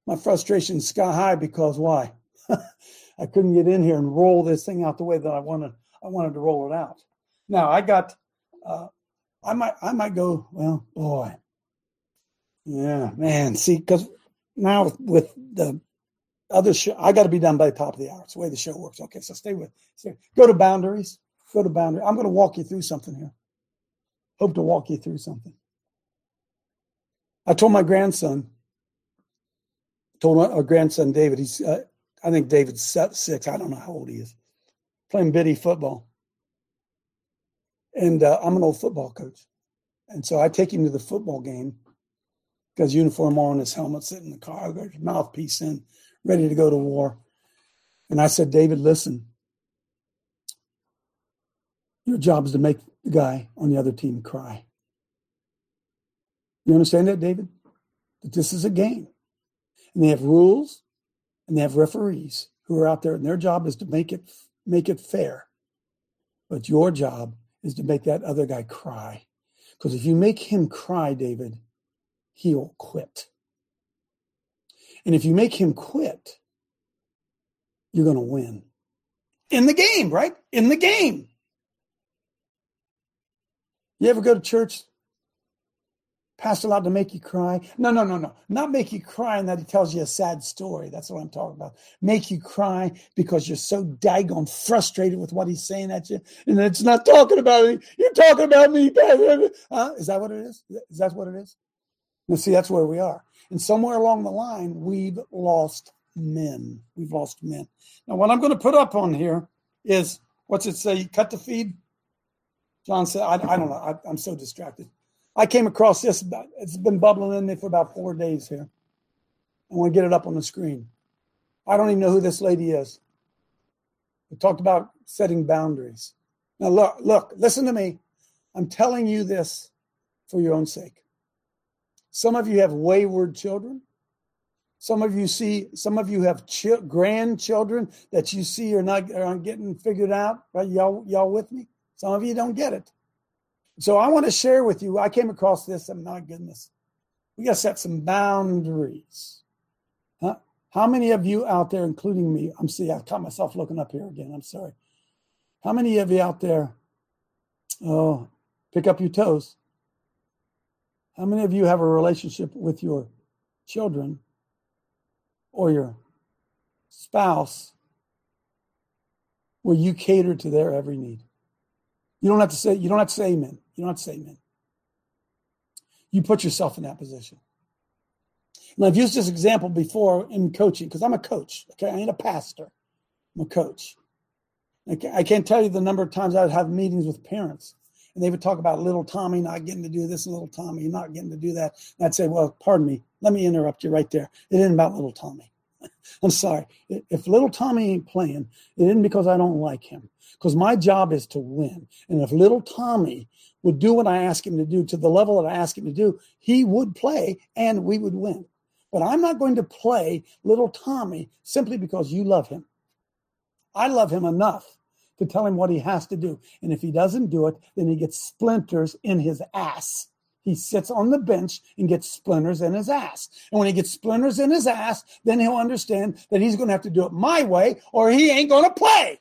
My frustration's sky high because why? I couldn't get in here and roll this thing out the way that I wanted. I wanted to roll it out. Now I got. Uh, I might. I might go. Well, boy. Yeah, man. See, because now with, with the other show, I got to be done by the top of the hour. It's the way the show works. Okay, so stay with. Stay, go to boundaries go to boundary. I'm going to walk you through something here. Hope to walk you through something. I told my grandson, told our grandson David, he's, uh, I think David's six. I don't know how old he is, playing biddy football. And uh, I'm an old football coach. And so I take him to the football game, got his uniform on, his helmet sitting in the car, got his mouthpiece in, ready to go to war. And I said, David, listen, your job is to make the guy on the other team cry. You understand that, David? That this is a game. And they have rules and they have referees who are out there, and their job is to make it make it fair. But your job is to make that other guy cry. Because if you make him cry, David, he'll quit. And if you make him quit, you're going to win. In the game, right? In the game. You ever go to church? Pastor allowed to make you cry? No, no, no, no. Not make you cry and that he tells you a sad story. That's what I'm talking about. Make you cry because you're so daggone frustrated with what he's saying at you. And it's not talking about me. You're talking about me. Uh, is that what it is? Is that what it is? Now, see, that's where we are. And somewhere along the line, we've lost men. We've lost men. Now, what I'm going to put up on here is what's it say? Cut the feed? John said, I, I don't know. I, I'm so distracted. I came across this. It's been bubbling in me for about four days here. I want to get it up on the screen. I don't even know who this lady is. We talked about setting boundaries. Now, look, look, listen to me. I'm telling you this for your own sake. Some of you have wayward children. Some of you see, some of you have ch- grandchildren that you see are not aren't getting figured out. Right? Y'all, y'all with me? Some of you don't get it. So I want to share with you. I came across this, and my goodness, we got to set some boundaries. Huh? How many of you out there, including me? I'm see, I've caught myself looking up here again. I'm sorry. How many of you out there? Oh, pick up your toes. How many of you have a relationship with your children or your spouse where you cater to their every need? You don't have to say, you don't have to say amen. You don't have to say amen. You put yourself in that position. And I've used this example before in coaching because I'm a coach. Okay. I ain't a pastor. I'm a coach. I can't tell you the number of times I would have meetings with parents and they would talk about little Tommy not getting to do this and little Tommy not getting to do that. And I'd say, well, pardon me, let me interrupt you right there. It isn't about little Tommy. I'm sorry. If little Tommy ain't playing, it isn't because I don't like him. Because my job is to win. And if little Tommy would do what I ask him to do to the level that I ask him to do, he would play and we would win. But I'm not going to play little Tommy simply because you love him. I love him enough to tell him what he has to do. And if he doesn't do it, then he gets splinters in his ass. He sits on the bench and gets splinters in his ass. And when he gets splinters in his ass, then he'll understand that he's going to have to do it my way or he ain't going to play.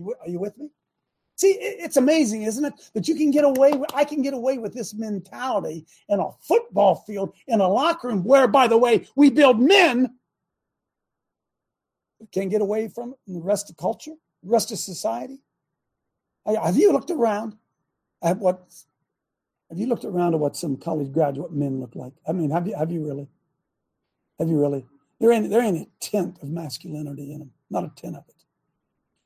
Are you with me? See, it's amazing, isn't it? That you can get away with, I can get away with this mentality in a football field, in a locker room, where, by the way, we build men. Can't get away from it in the rest of culture rest of society? Have you looked around at what? Have you looked around at what some college graduate men look like? I mean, have you? Have you really? Have you really? There ain't there ain't a tint of masculinity in them. Not a tint of it.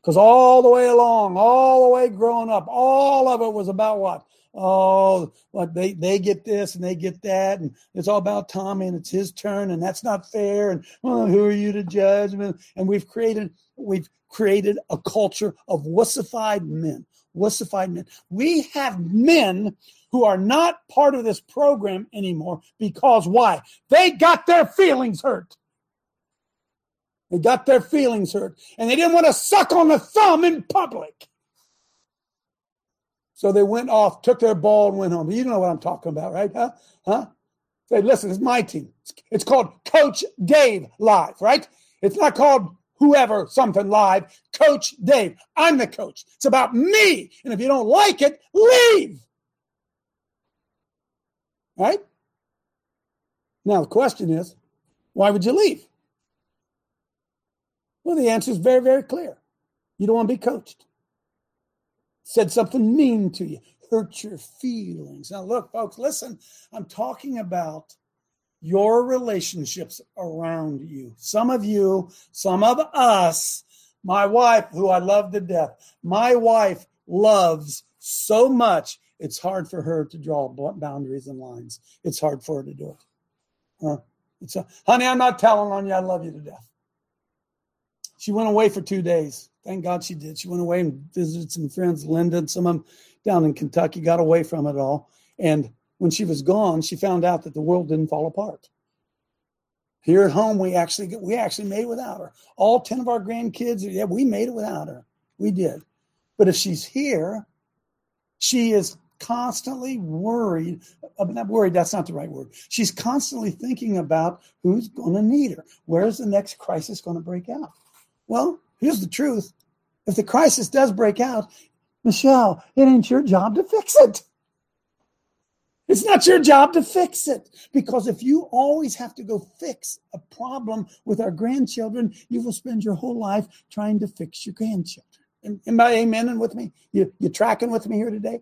Because all the way along, all the way growing up, all of it was about what? oh, like they they get this and they get that, and it's all about Tommy and it's his turn, and that's not fair. And well, who are you to judge? And we've created we've created a culture of wussified men. Wussified men. We have men who are not part of this program anymore because why? They got their feelings hurt. They got their feelings hurt, and they didn't want to suck on the thumb in public. So they went off, took their ball, and went home. You know what I'm talking about, right? Huh? Huh? Say, listen, it's my team. It's called Coach Dave Live, right? It's not called whoever something live. Coach Dave. I'm the coach. It's about me. And if you don't like it, leave. Right? Now the question is, why would you leave? Well, the answer is very, very clear. You don't want to be coached said something mean to you, hurt your feelings. Now, look, folks, listen, I'm talking about your relationships around you. Some of you, some of us, my wife, who I love to death, my wife loves so much, it's hard for her to draw boundaries and lines. It's hard for her to do it. Huh? It's a, honey, I'm not telling on you. I love you to death. She went away for two days. Thank God she did. She went away and visited some friends, Linda and some of them down in Kentucky, got away from it all. And when she was gone, she found out that the world didn't fall apart. Here at home, we actually we actually made it without her. All 10 of our grandkids, yeah, we made it without her. We did. But if she's here, she is constantly worried. I'm uh, not worried, that's not the right word. She's constantly thinking about who's going to need her. Where's the next crisis going to break out? Well, Here's the truth. If the crisis does break out, Michelle, it ain't your job to fix it. It's not your job to fix it. Because if you always have to go fix a problem with our grandchildren, you will spend your whole life trying to fix your grandchildren. Am I amen with me? You, you tracking with me here today?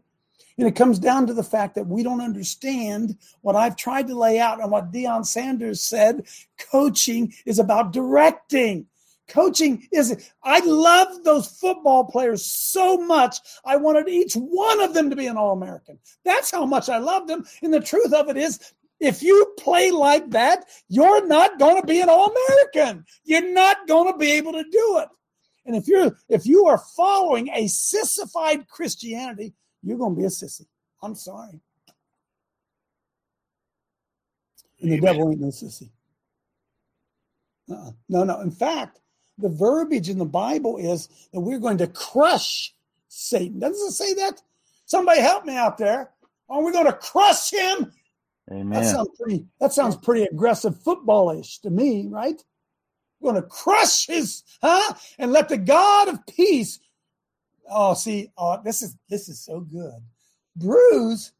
And it comes down to the fact that we don't understand what I've tried to lay out and what Deion Sanders said. Coaching is about directing. Coaching is, I love those football players so much. I wanted each one of them to be an All American. That's how much I love them. And the truth of it is, if you play like that, you're not going to be an All American. You're not going to be able to do it. And if you're if you are following a sissified Christianity, you're going to be a sissy. I'm sorry. And the devil ain't no sissy. Uh-uh. No, no. In fact, the verbiage in the Bible is that we're going to crush Satan. Doesn't it say that? Somebody help me out there. Are we going to crush him? Amen. That sounds pretty. That sounds pretty aggressive, footballish to me, right? We're going to crush his, huh? And let the God of peace. Oh, see, oh, this is this is so good. Bruise,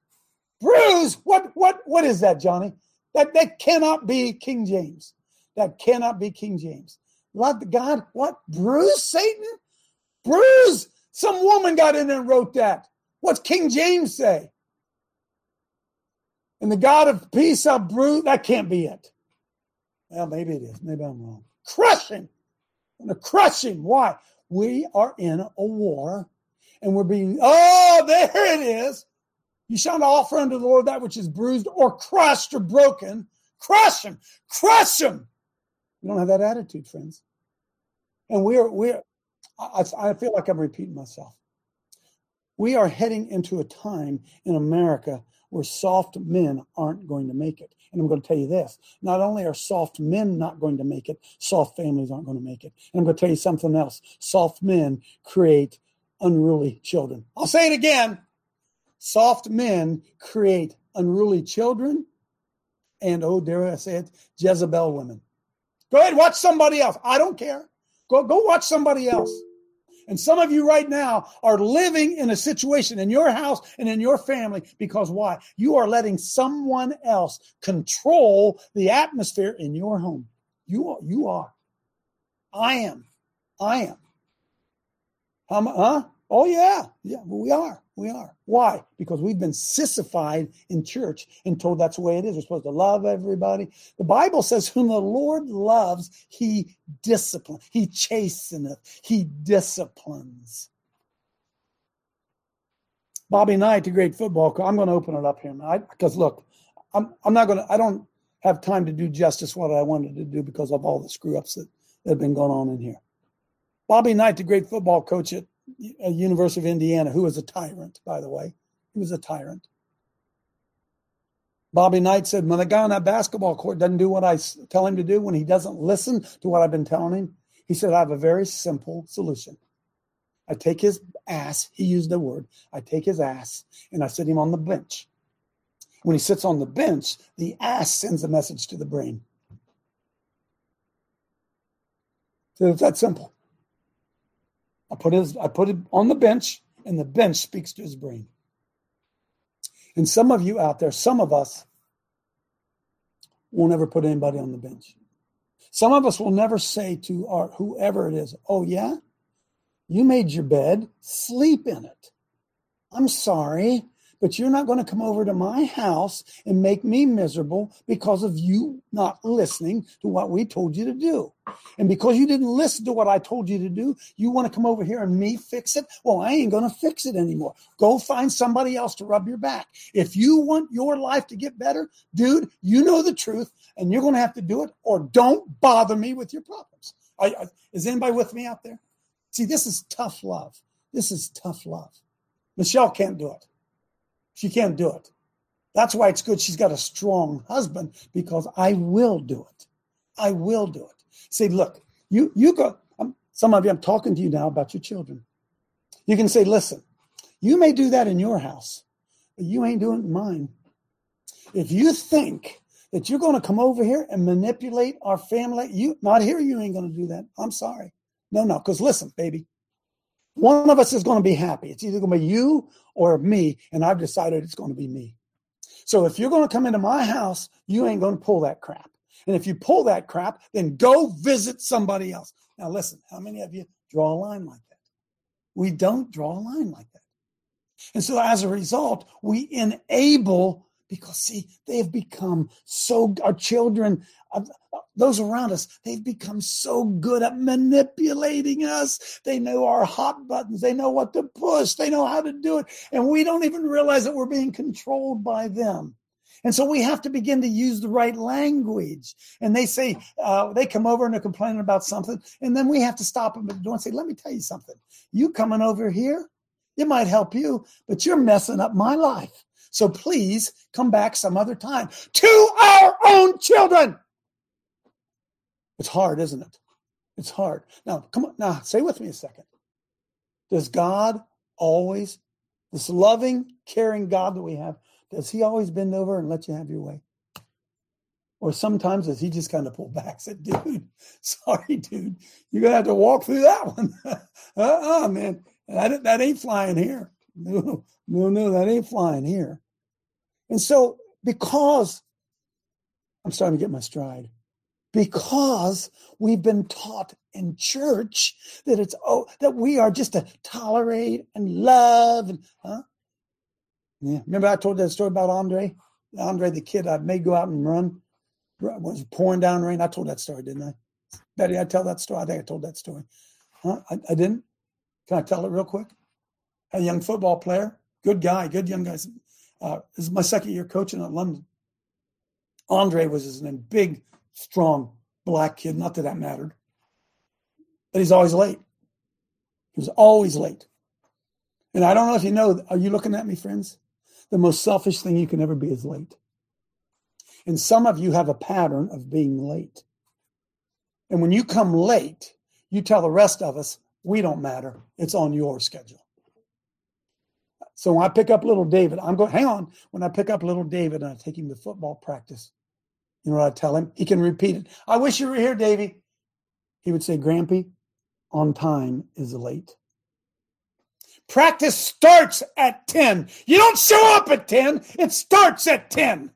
bruise. What what what is that, Johnny? That that cannot be King James. That cannot be King James. Let God what bruise Satan? Bruise. Some woman got in there and wrote that. What's King James say? And the God of peace shall bruise. That can't be it. Well, maybe it is. Maybe I'm wrong. Crush him. I'm going to crush him. Why? We are in a war and we're being, oh, there it is. You shall not offer unto the Lord that which is bruised or crushed or broken. Crush him. Crush him. We don't have that attitude, friends. And we're, we're, I, I feel like I'm repeating myself. We are heading into a time in America where soft men aren't going to make it. And I'm going to tell you this not only are soft men not going to make it, soft families aren't going to make it. And I'm going to tell you something else soft men create unruly children. I'll say it again soft men create unruly children and, oh, dare I say it, Jezebel women. Go ahead, watch somebody else. I don't care. Go, go watch somebody else. And some of you right now are living in a situation in your house and in your family because why? You are letting someone else control the atmosphere in your home. You are. You are. I am. I am. Um, huh? Oh yeah, yeah. We are. We are. Why? Because we've been sissified in church and told that's the way it is. We're supposed to love everybody. The Bible says, "Whom the Lord loves, He disciplines. He chasteneth. He disciplines." Bobby Knight, the great football coach. I'm going to open it up here, because look, I'm I'm not going to. I don't have time to do justice what I wanted to do because of all the screw ups that, that have been going on in here. Bobby Knight, the great football coach at University of Indiana, who was a tyrant, by the way. He was a tyrant. Bobby Knight said, when a guy on that basketball court doesn't do what I tell him to do, when he doesn't listen to what I've been telling him, he said, I have a very simple solution. I take his ass, he used the word, I take his ass and I sit him on the bench. When he sits on the bench, the ass sends a message to the brain. So it's that simple. I put his I put it on the bench, and the bench speaks to his brain. And some of you out there, some of us won't ever put anybody on the bench. Some of us will never say to our whoever it is, "Oh yeah, you made your bed, sleep in it." I'm sorry, but you're not going to come over to my house and make me miserable because of you not listening to what we told you to do. And because you didn't listen to what I told you to do, you want to come over here and me fix it? Well, I ain't going to fix it anymore. Go find somebody else to rub your back. If you want your life to get better, dude, you know the truth and you're going to have to do it or don't bother me with your problems. I, I, is anybody with me out there? See, this is tough love. This is tough love. Michelle can't do it. She can't do it. That's why it's good she's got a strong husband because I will do it. I will do it. Say, look, you you go. I'm, some of you, I'm talking to you now about your children. You can say, listen, you may do that in your house, but you ain't doing it in mine. If you think that you're going to come over here and manipulate our family, you not here, you ain't going to do that. I'm sorry. No, no, because listen, baby, one of us is going to be happy. It's either going to be you or me. And I've decided it's going to be me. So if you're going to come into my house, you ain't going to pull that crap. And if you pull that crap, then go visit somebody else. Now, listen, how many of you draw a line like that? We don't draw a line like that. And so as a result, we enable because see they have become so our children uh, those around us they've become so good at manipulating us they know our hot buttons they know what to push they know how to do it and we don't even realize that we're being controlled by them and so we have to begin to use the right language. And they say, uh, they come over and they're complaining about something. And then we have to stop them at the door and say, let me tell you something. You coming over here, it might help you, but you're messing up my life. So please come back some other time to our own children. It's hard, isn't it? It's hard. Now, come on. Now, say with me a second. Does God always, this loving, caring God that we have, does he always bend over and let you have your way? Or sometimes does he just kind of pull back? Said, dude, sorry, dude, you're gonna have to walk through that one. uh-uh, man. That, that ain't flying here. No, no, no, that ain't flying here. And so, because I'm starting to get my stride, because we've been taught in church that it's oh that we are just to tolerate and love and huh? Yeah. Remember I told that story about Andre? Andre, the kid I made go out and run was pouring down rain. I told that story, didn't I? Betty, I tell that story. I think I told that story. Huh? I, I didn't. Can I tell it real quick? A young football player, good guy, good young guy. Uh, this is my second year coaching at London. Andre was his name, big, strong black kid. Not that that mattered, but he's always late. He was always late. And I don't know if you know, are you looking at me, friends? The most selfish thing you can ever be is late. And some of you have a pattern of being late. And when you come late, you tell the rest of us, we don't matter. It's on your schedule. So when I pick up little David, I'm going, hang on. When I pick up little David and I take him to football practice, you know what I tell him? He can repeat it. I wish you were here, Davy. He would say, Grampy, on time is late. Practice starts at 10. You don't show up at 10, it starts at 10.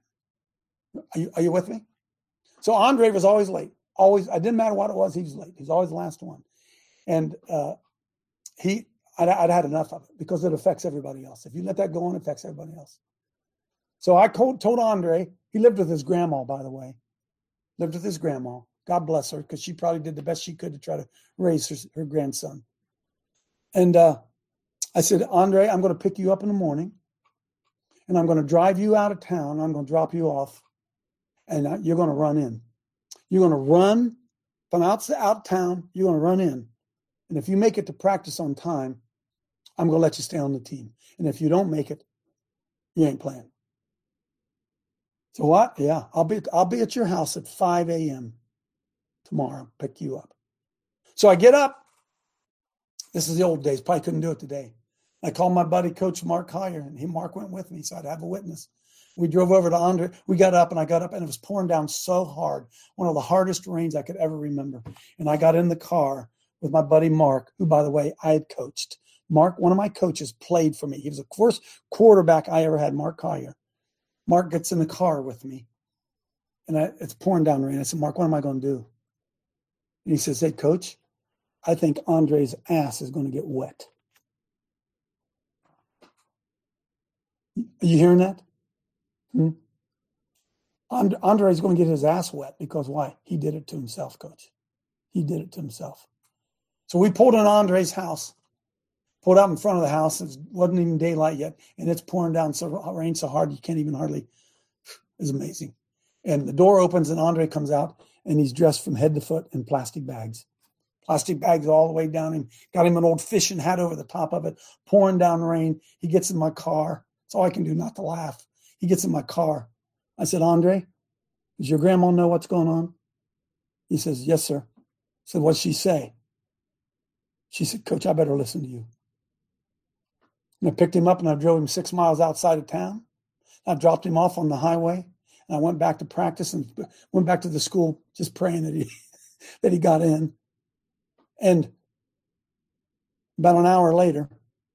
Are you, are you with me? So Andre was always late. Always, I didn't matter what it was, he was late. He's always the last one. And uh, he, I'd, I'd had enough of it because it affects everybody else. If you let that go on, it affects everybody else. So I told, told Andre, he lived with his grandma, by the way, lived with his grandma. God bless her, because she probably did the best she could to try to raise her, her grandson. And uh, I said, Andre, I'm going to pick you up in the morning and I'm going to drive you out of town. I'm going to drop you off and you're going to run in. You're going to run from out, out of town. You're going to run in. And if you make it to practice on time, I'm going to let you stay on the team. And if you don't make it, you ain't playing. So what? Yeah, I'll be I'll be at your house at 5 a.m. tomorrow. Pick you up. So I get up. This is the old days. Probably couldn't do it today. I called my buddy, Coach Mark Collier, and he Mark went with me, so I'd have a witness. We drove over to Andre. We got up and I got up and it was pouring down so hard, one of the hardest rains I could ever remember. And I got in the car with my buddy Mark, who, by the way, I had coached. Mark, one of my coaches, played for me. He was the first quarterback I ever had, Mark Collier. Mark gets in the car with me and I, it's pouring down rain. I said, Mark, what am I going to do? And he says, Hey, coach, I think Andre's ass is going to get wet. Are you hearing that? Hmm? And, Andre's going to get his ass wet because why? He did it to himself, coach. He did it to himself. So we pulled in Andre's house, pulled out in front of the house. It wasn't even daylight yet, and it's pouring down so rain so hard you can't even hardly. It's amazing. And the door opens, and Andre comes out, and he's dressed from head to foot in plastic bags plastic bags all the way down him. Got him an old fishing hat over the top of it, pouring down rain. He gets in my car. It's all I can do not to laugh. He gets in my car. I said, Andre, does your grandma know what's going on? He says, Yes, sir. I said, What'd she say? She said, Coach, I better listen to you. And I picked him up and I drove him six miles outside of town. I dropped him off on the highway and I went back to practice and went back to the school just praying that he that he got in. And about an hour later,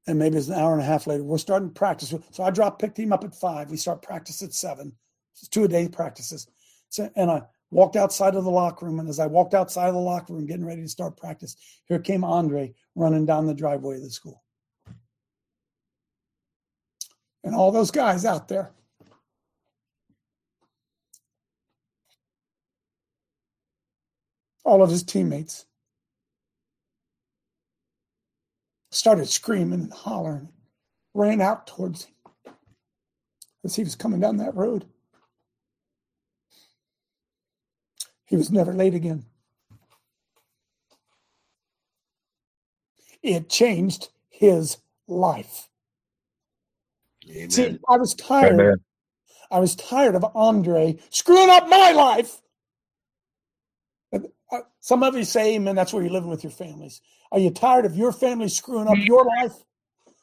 and maybe it's an hour and a half later. We're starting practice. So I dropped, picked him up at five. We start practice at seven. It's two a day practices. So, and I walked outside of the locker room. And as I walked outside of the locker room, getting ready to start practice, here came Andre running down the driveway of the school. And all those guys out there. All of his teammates started screaming and hollering, ran out towards him as he was coming down that road. He was never late again. It changed his life. Amen. See, I was tired. Amen. I was tired of Andre screwing up my life. Uh, Some of you say, Amen, that's where you're living with your families. Are you tired of your family screwing up your life?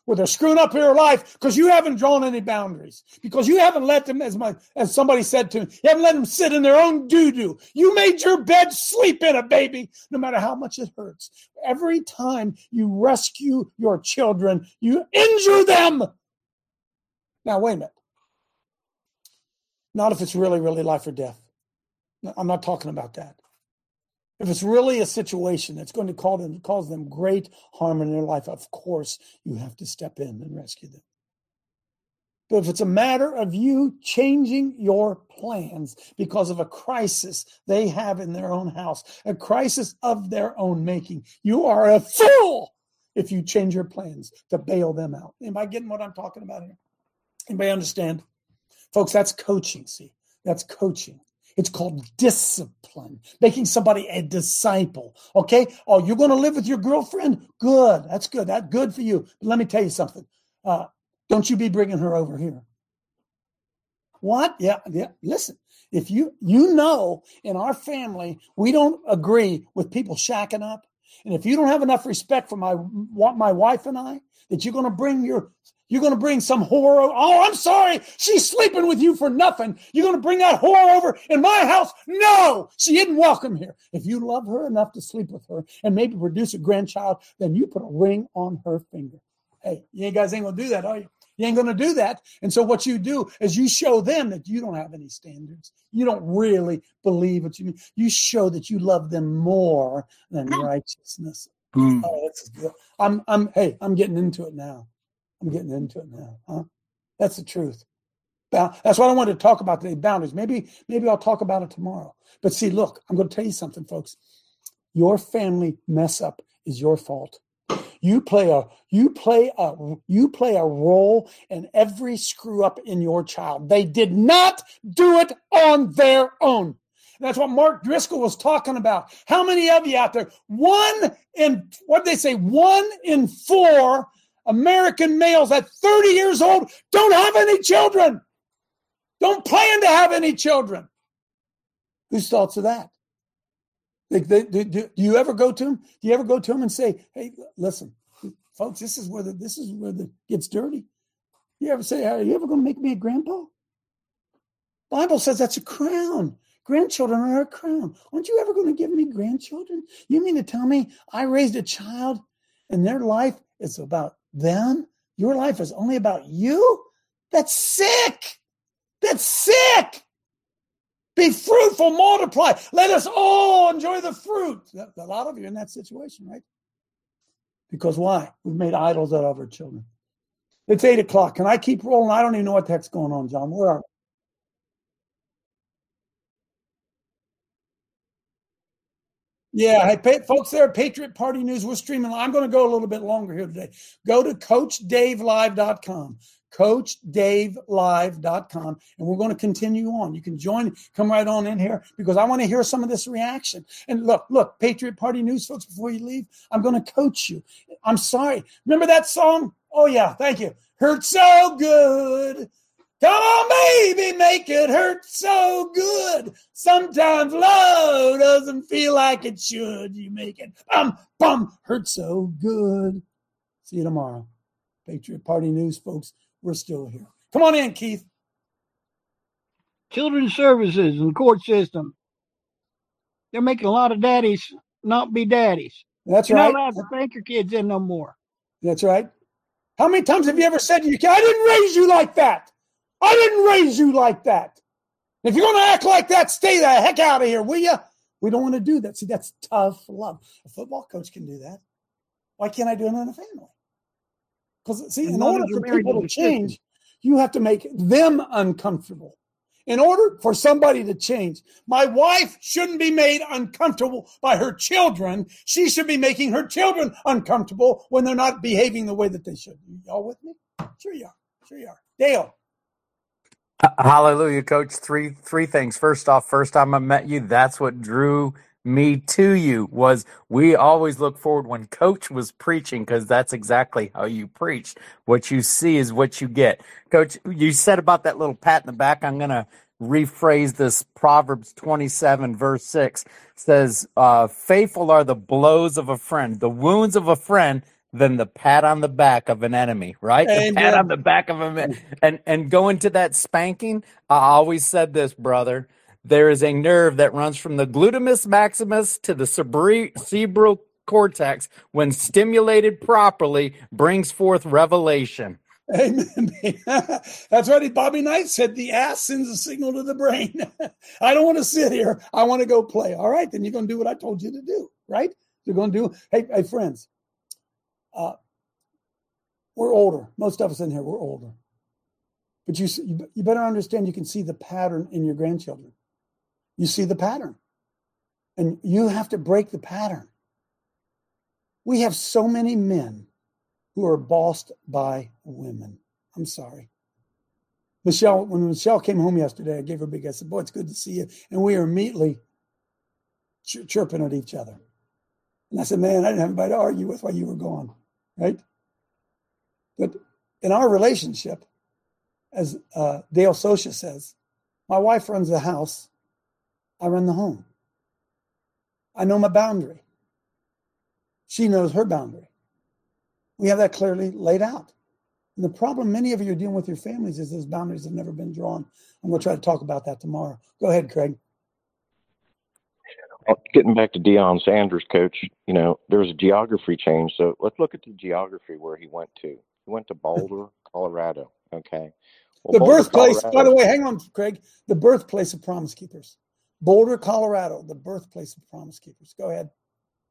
Well, they're screwing up your life because you haven't drawn any boundaries. Because you haven't let them, as my as somebody said to me, you haven't let them sit in their own doo doo. You made your bed sleep in it, baby, no matter how much it hurts. Every time you rescue your children, you injure them. Now, wait a minute. Not if it's really, really life or death. I'm not talking about that. If it's really a situation that's going to cause them, cause them great harm in their life, of course you have to step in and rescue them. But if it's a matter of you changing your plans because of a crisis they have in their own house, a crisis of their own making, you are a fool if you change your plans to bail them out. Am I getting what I'm talking about here? Anybody understand? Folks, that's coaching. See, that's coaching. It's called discipline, making somebody a disciple. Okay. Oh, you're going to live with your girlfriend? Good. That's good. That's good for you. But let me tell you something. Uh, don't you be bringing her over here. What? Yeah. Yeah. Listen, if you, you know, in our family, we don't agree with people shacking up. And if you don't have enough respect for my, my wife and I, that you're going to bring your you're going to bring some horror. Oh, I'm sorry. She's sleeping with you for nothing. You're going to bring that horror over in my house? No, she isn't welcome here. If you love her enough to sleep with her and maybe produce a grandchild, then you put a ring on her finger. Hey, you guys ain't going to do that, are you? You ain't going to do that. And so what you do is you show them that you don't have any standards. You don't really believe what you mean. You show that you love them more than hmm. righteousness. Boom. Oh, that's good. I'm, I'm, hey, I'm getting into it now. I'm getting into it now. Huh? That's the truth. That's what I wanted to talk about today. Boundaries. Maybe, maybe I'll talk about it tomorrow. But see, look, I'm going to tell you something, folks. Your family mess up is your fault. You play a you play a you play a role in every screw up in your child. They did not do it on their own. That's what Mark Driscoll was talking about. How many of you out there? One in what did they say, one in four American males at 30 years old don't have any children. Don't plan to have any children. Whose thoughts of that? They, do you ever go to them? Do you ever go to them and say, "Hey, listen, folks, this is where the this is where the gets dirty." You ever say, "Are you ever going to make me a grandpa?" Bible says that's a crown. Grandchildren are a crown. Aren't you ever going to give me grandchildren? You mean to tell me I raised a child and their life is about them? Your life is only about you? That's sick. That's sick. Be fruitful, multiply. Let us all enjoy the fruit. A lot of you in that situation, right? Because why? We've made idols out of our children. It's eight o'clock. Can I keep rolling? I don't even know what the heck's going on, John. Where are we? Yeah, hey, pa- folks there at Patriot Party News, we're streaming. I'm going to go a little bit longer here today. Go to CoachDaveLive.com, CoachDaveLive.com, and we're going to continue on. You can join, come right on in here because I want to hear some of this reaction. And look, look, Patriot Party News, folks, before you leave, I'm going to coach you. I'm sorry. Remember that song? Oh, yeah, thank you. Hurt so good. Come on, baby, make it hurt so good. Sometimes love doesn't feel like it should. You make it bum bum hurt so good. See you tomorrow. Patriot Party News, folks. We're still here. Come on in, Keith. Children's services and court system. They're making a lot of daddies not be daddies. That's right. You're not allowed to thank your kids in no more. That's right. How many times have you ever said to your kid, I didn't raise you like that? I didn't raise you like that. If you're going to act like that, stay the heck out of here, will you? We don't want to do that. See, that's tough love. A football coach can do that. Why can't I do it in a family? Because, see, in order for people to to the system. change, you have to make them uncomfortable. In order for somebody to change, my wife shouldn't be made uncomfortable by her children. She should be making her children uncomfortable when they're not behaving the way that they should. Y'all with me? Sure you are. Sure you are. Dale. Hallelujah, coach. Three three things. First off, first time I met you, that's what drew me to you was we always look forward when coach was preaching because that's exactly how you preach. What you see is what you get. Coach you said about that little pat in the back. I'm going to rephrase this. Proverbs 27 verse 6 says uh, faithful are the blows of a friend. The wounds of a friend than the pat on the back of an enemy right the pat on the back of a man and and going to that spanking i always said this brother there is a nerve that runs from the glutamus maximus to the cerebral cortex when stimulated properly brings forth revelation Amen. That's right. Bobby Knight said the ass sends a signal to the brain. I don't want to sit here. I want to go play. All right, then you're going to do what I told you to do. Right? You're going to do. Hey, hey, friends. Uh, we're older. Most of us in here, we're older. But you, you better understand. You can see the pattern in your grandchildren. You see the pattern, and you have to break the pattern. We have so many men who are bossed by women. I'm sorry. Michelle, when Michelle came home yesterday, I gave her a big, I said, boy, it's good to see you. And we are immediately chir- chirping at each other. And I said, man, I didn't have anybody to argue with while you were gone, right? But in our relationship, as uh, Dale Socia says, my wife runs the house, I run the home. I know my boundary. She knows her boundary. We have that clearly laid out. And the problem many of you are dealing with your families is those boundaries have never been drawn. I'm going to try to talk about that tomorrow. Go ahead, Craig. Well, Getting back to Deion Sanders, coach, you know, there was a geography change. So let's look at the geography where he went to. He went to Boulder, Colorado. Okay. Well, the Boulder, birthplace, by the way, hang on, Craig. The birthplace of Promise Keepers. Boulder, Colorado, the birthplace of Promise Keepers. Go ahead.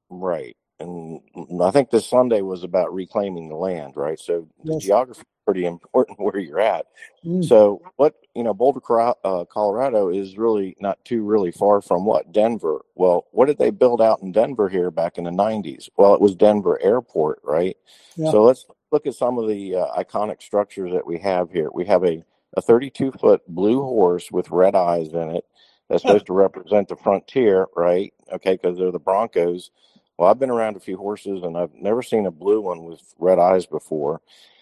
Right. And I think this Sunday was about reclaiming the land, right? So the Yes. geography is pretty important where you're at. Mm. So what, you know, Boulder, uh, Colorado is really not too really far from what? Denver. Well, what did they build out in Denver here back in the 90s? Well, it was Denver Airport, right? Yeah. So let's look at some of the uh, iconic structures that we have here. We have a, a 32 foot blue horse with red eyes in it. That's supposed to represent the frontier, right? Okay, because they're the Broncos. Well, I've been around a few horses and I've never seen a blue one with red eyes before.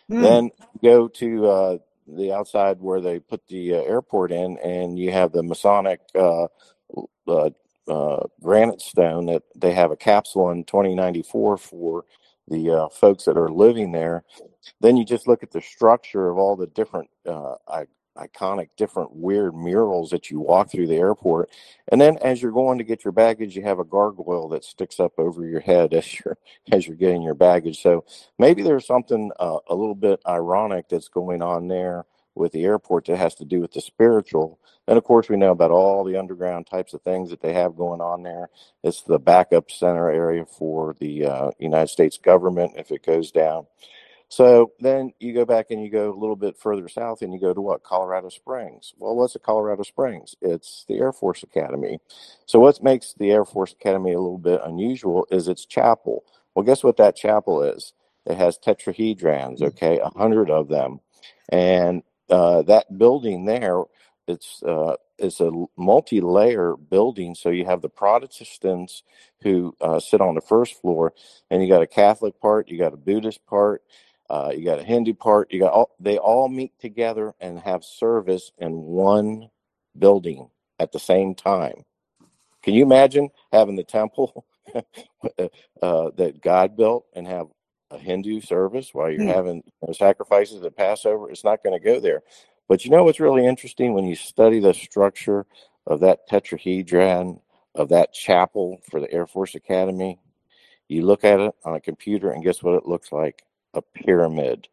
Hmm. Then go to uh, the outside where they put the uh, airport in, and you have the Masonic uh, uh, uh, granite stone that they have a capsule in 2094 for the uh, folks that are living there. Then you just look at the structure of all the different uh, I- iconic, different weird murals that you walk through the airport. And then as you're going to get your baggage, you have a gargoyle that sticks up over your head as you're as you're getting your baggage. So maybe there's something uh, a little bit ironic that's going on there with the airport that has to do with the spiritual. And of course, we know about all the underground types of things that they have going on there. It's the backup center area for the uh, United States government if it goes down. So then you go back and you go a little bit further south and you go to what? Colorado Springs. Well, what's a Colorado Springs? It's the Air Force Academy. So what makes the Air Force Academy a little bit unusual is its chapel. Well, guess what that chapel is? It has tetrahedrons, okay, a hundred of them. And uh, that building there, it's uh, it's a multi-layer building. So you have the Protestants who uh, sit on the first floor, and you got a Catholic part, you got a Buddhist part, uh, you got a Hindu part. You got all. They all meet together and have service in one building at the same time. Can you imagine having the temple uh, that God built and have a Hindu service while you're Hmm. having you know, sacrifices at Passover? It's not going to go there. But you know what's really interesting when you study the structure of that tetrahedron of that chapel for the Air Force Academy? You look at it on a computer, and guess what it looks like? A pyramid.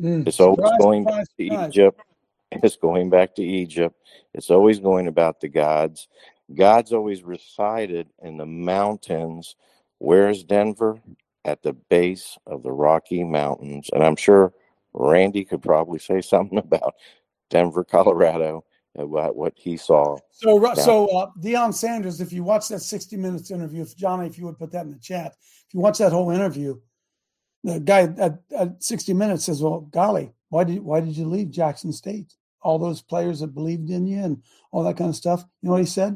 Mm. It's always Surprise, going surprise, back to surprise. Egypt. It's going back to Egypt. It's always going about the gods. God's always resided in the mountains. Where's Denver? At the base of the Rocky Mountains. And I'm sure Randy could probably say something about Denver, Colorado, about what he saw. So, down so uh, Deion Sanders, if you watch that 60 minutes interview, if Johnny, if you would put that in the chat, if you watch that whole interview, the guy at, at 60 minutes says, "Well, golly, why did why did you leave Jackson State? All those players that believed in you and all that kind of stuff." You know what he said?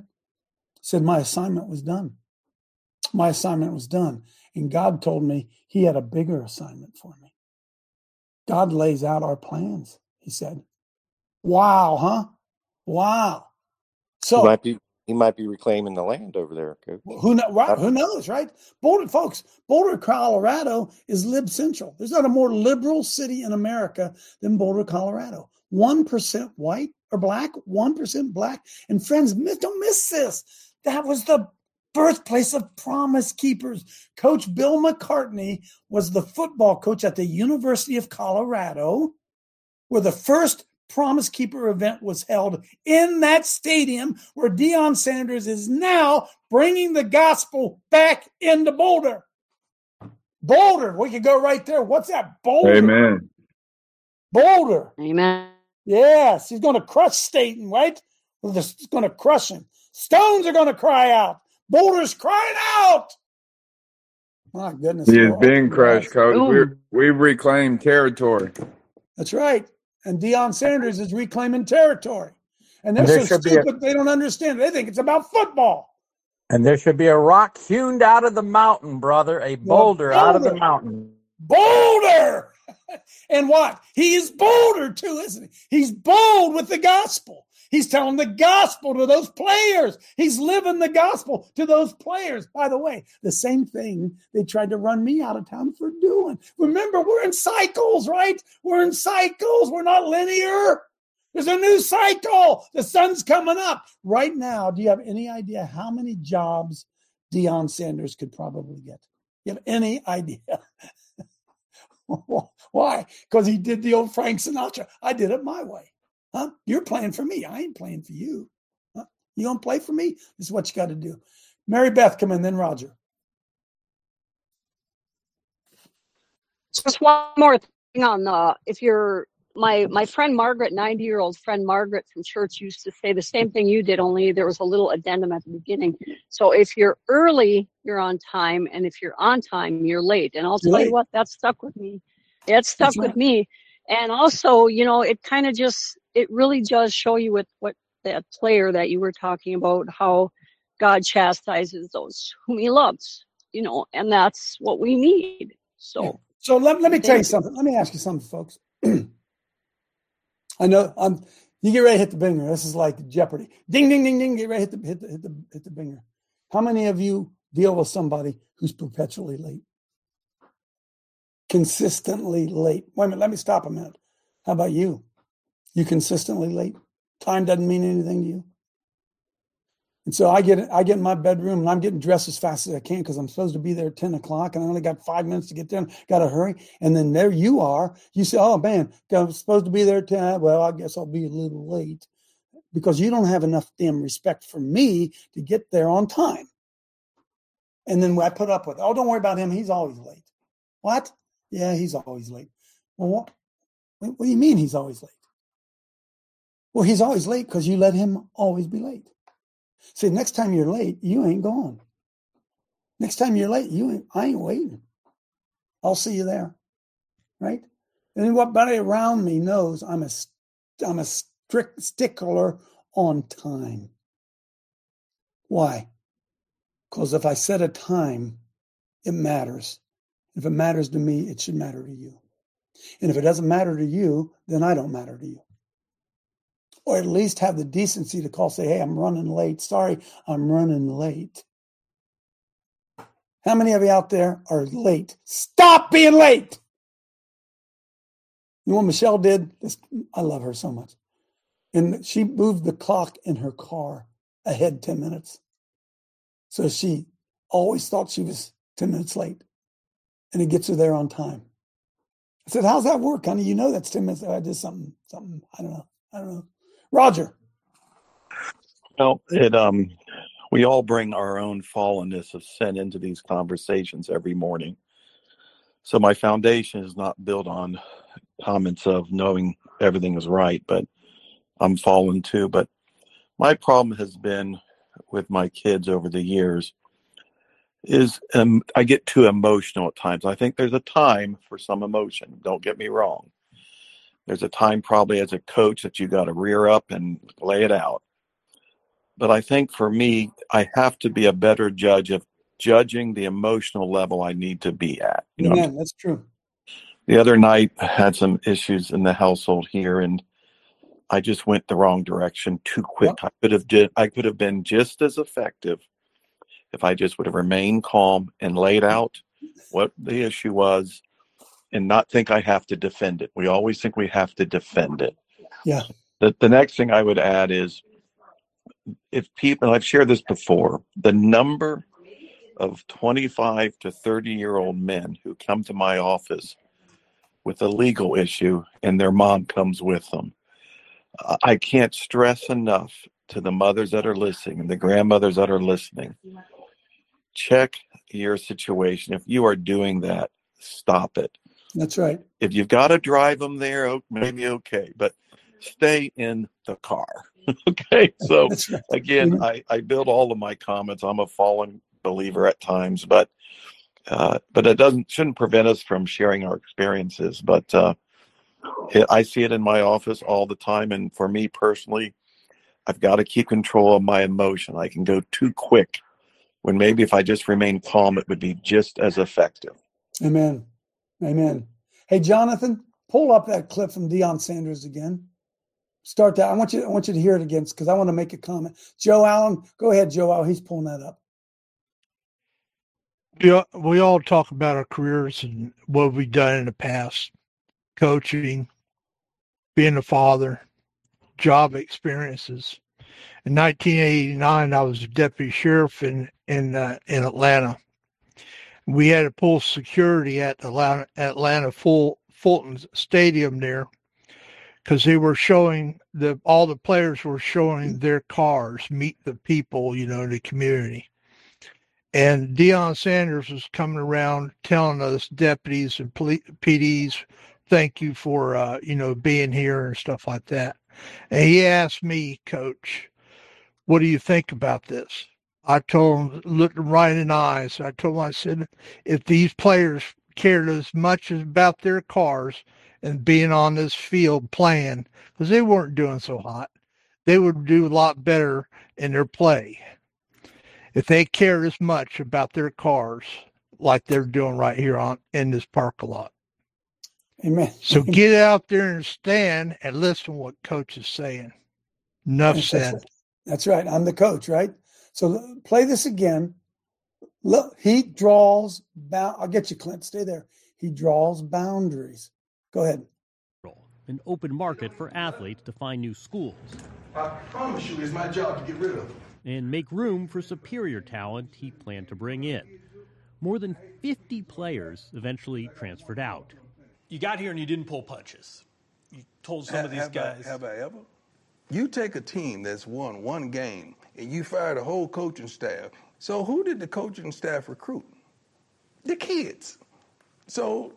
He said, "My assignment was done. my assignment was done. And God told me he had a bigger assignment for me. God lays out our plans, he said. Wow, huh? Wow. So he might be reclaiming the land over there, coach. who know, right, who knows, right? Boulder, folks, Boulder, Colorado is lib central. There's not a more liberal city in America than Boulder, Colorado. 1% white or black, 1% black. And friends, don't miss this. That was the birthplace of promise keepers. Coach Bill McCartney was the football coach at the University of Colorado, where the first Promise Keeper event was held in that stadium where Deion Sanders is now bringing the gospel back into Boulder. Boulder, we could go right there. What's that? Boulder. Amen. Boulder. Amen. Yes, he's going to crush Satan, right? He's going to crush him. Stones are going to cry out. Boulder's crying out. My goodness. He is Lord. being crushed, coach. We we've reclaimed territory. That's right. And Deion Sanders is reclaiming territory. And they're And so be a- stupid they don't understand. They think it's about football. And there should be a rock hewn out of the mountain, brother, a boulder out of the mountain. Boulder. and what? He is bolder too, isn't he? He's bold with the gospel. He's telling the gospel to those players. He's living the gospel to those players. By the way, the same thing they tried to run me out of town for doing. Remember, we're in cycles, right? We're in cycles. We're not linear. There's a new cycle. The sun's coming up. Right now, do you have any idea how many jobs Deion Sanders could probably get? You have any idea? Why? Because he did the old Frank Sinatra. I did it my way. Huh? You're playing for me. I ain't playing for you. Huh? You don't play for me? This is what you got to do. Mary Beth, come in, then Roger. Just one more thing on the if you're my my friend Margaret, 90 year old friend Margaret from church used to say the same thing you did, only there was a little addendum at the beginning. So if you're early, you're on time, and if you're on time, you're late. And I'll tell late. you what, that stuck with me. It stuck That's with right. me. And also, you know, it kind of just it really does show you with what that player that you were talking about, how God chastises those whom he loves, you know, and that's what we need. So So let, let me tell you you. something. Let me ask you something, folks. I know I'm you get ready to hit the binger. This is like Jeopardy. Ding ding ding ding. Get ready to hit the hit the hit the hit the binger. How many of you deal with somebody who's perpetually late? Consistently late. Wait a minute, let me stop a minute. How about you? You consistently late? Time doesn't mean anything to you. And so I get I get in my bedroom and I'm getting dressed as fast as I can because I'm supposed to be there at 10 o'clock and I only got five minutes to get there. Got to hurry. And then there you are. You say, "Oh man, I'm supposed to be there at 10. Well, I guess I'll be a little late because you don't have enough damn respect for me to get there on time." And then I put up with, "Oh, don't worry about him. He's always late." What? Yeah, he's always late. Well? What what do you mean he's always late? Well, he's always late because you let him always be late. See, next time you're late, you ain't going. Next time you're late, you ain't. I ain't waiting. I'll see you there, right? And what everybody around me knows I'm a I'm a strict stickler on time. Why? Because if I set a time, it matters. If it matters to me, it should matter to you. And if it doesn't matter to you, then I don't matter to you or at least have the decency to call, say, hey, I'm running late. Sorry, I'm running late. How many of you out there are late? Stop being late. You know what Michelle did? This, I love her so much. And she moved the clock in her car ahead 10 minutes. So she always thought she was 10 minutes late. And it gets her there on time. I said, How's that work, honey? You know that's 10 minutes. I did something, something, I don't know. I don't know. Roger. Well, it um, we all bring our own fallenness of sin into these conversations every morning. So my foundation is not built on comments of knowing everything is right, but I'm fallen too. But my problem has been with my kids over the years is um, I get too emotional at times. I think there's a time for some emotion. Don't get me wrong. There's a time probably as a coach that you got to rear up and lay it out. But I think for me, I have to be a better judge of judging the emotional level I need to be at. You know, Amen. That's true. the other night I had some issues in the household here and I just went the wrong direction too quick. I could have did I could have been just as effective if I just would have remained calm and laid out what the issue was and not think I have to defend it. We always think we have to defend it. Yeah. The the next thing I would add is if people and I've shared this before, the number of 25 to 30 year old men who come to my office with a legal issue and their mom comes with them. I- I can't stress enough to the mothers that are listening and the grandmothers that are listening. Check your situation. If you are doing that, stop it. That's right. If you've got to drive them there, maybe okay, but stay in the car. okay. So right. again, I, I build all of my comments. I'm a fallen believer at times, but uh, but it doesn't shouldn't prevent us from sharing our experiences. But uh, it, I see it in my office all the time, and for me personally, I've got to keep control of my emotion. I can go too quick when maybe if I just remain calm, it would be just as effective. Amen. Amen. Hey, Jonathan, pull up that clip from Deion Sanders again. Start that. I want you. I want you to hear it again because I want to make a comment. Joe Allen, go ahead, Joe Allen. He's pulling that up. Yeah, we all talk about our careers and what we've done in the past, coaching, being a father, job experiences. In 1989, I was deputy sheriff in in uh, in Atlanta. We had to pull security at Atlanta Atlanta full Fulton Stadium there because they were showing the all the players were showing their cars meet the people you know the community and Deion Sanders was coming around telling us deputies and PDs, thank you for uh, you know being here and stuff like that. And he asked me, Coach, what do you think about this? I told him, looked him right in the eyes. I told him, I said, if these players cared as much as about their cars and being on this field playing, because they weren't doing so hot, they would do a lot better in their play if they cared as much about their cars like they're doing right here on in this parking lot. Amen. So get out there and stand and listen to what coach is saying. Enough said. That's right. I'm the coach, right? So play this again. Look, he draws. Bound- I'll get you, Clint. Stay there. He draws boundaries. Go ahead. An open market for athletes to find new schools I promise you, it's my job to get rid of them. and make room for superior talent he planned to bring in. More than 50 players eventually transferred out. You got here and you didn't pull punches. You told some Ha- of these have guys. I, have I ever? You take a team that's won one game and you fire the whole coaching staff. So who did the coaching staff recruit? The kids. So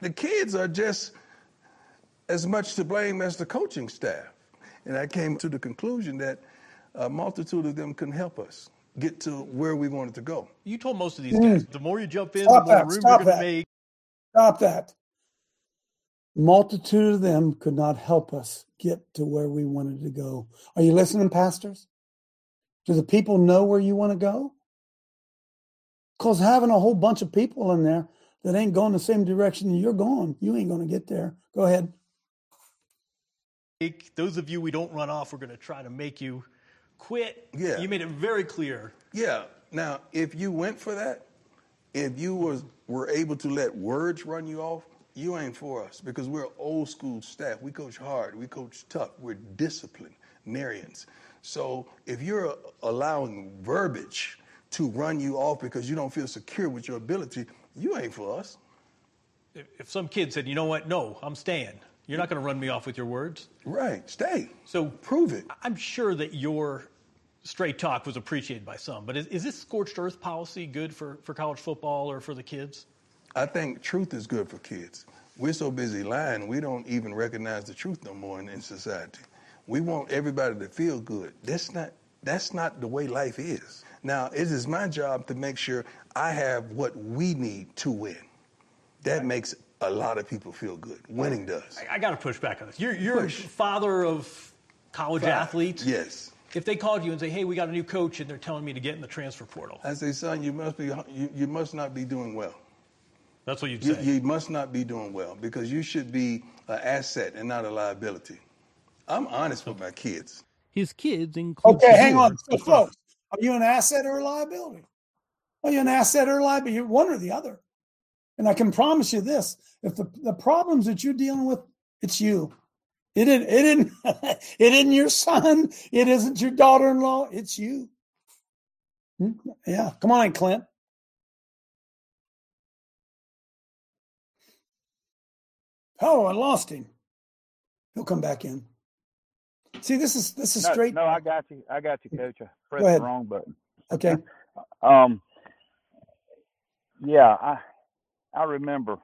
the kids are just as much to blame as the coaching staff. And I came to the conclusion that a multitude of them couldn't help us get to where we wanted to go. You told most of these Mm. guys the more you jump in, Stop the more that, room stop you're going to make. Stop that. Multitude of them could not help us get to where we wanted to go. Are you listening, pastors? Do the people know where you want to go? Because having a whole bunch of people in there that ain't going the same direction you're going, you ain't going to get there. Go ahead. make. Those of you we don't run off, we're going to try to make you quit. Yeah. You made it very clear. Yeah. Now, if you went for that, if you was were able to let words run you off, you ain't for us because we're old school staff. We coach hard. We coach tough. We're disciplinarians. So if you're allowing verbiage to run you off because you don't feel secure with your ability, you ain't for us. If, if some kid said, you know what, no, I'm staying. You're not going to run me off with your words. Right. Stay. So prove it. I'm sure that your straight talk was appreciated by some, but is, is this scorched earth policy good for, for college football or for the kids? I think truth is good for kids. We're so busy lying, we don't even recognize the truth no more in, in society. We want everybody to feel good. That's not that's not the way life is. Now, it is my job to make sure I have what we need to win. That makes a lot of people feel good. Winning does. I, I got to push back on this. You're, you're a Push. father of college Five. athletes. Yes. if they called you and say, "Hey, we got a new coach," and they're telling me to get in the transfer portal? I say, son, you must be you, you must not be doing well. That's what you'd You, say. you must not be doing well because you should be an asset and not a liability. I'm honest with my kids. His kids include. Okay, hang on. So, folks, are you an asset or a liability? Are you an asset or a liability? You're one or the other. And I can promise you this: if the, the problems that you're dealing with, it's you. It isn't. It isn't. it isn't your son. It isn't your daughter-in-law. It's you. Yeah. Come on, Clint. Oh, I lost him. He'll come back in. See, this is this is no, straight. No, I got you. I got you, Coach. I pressed ahead. the wrong button. Okay. Um. Yeah, I I remember.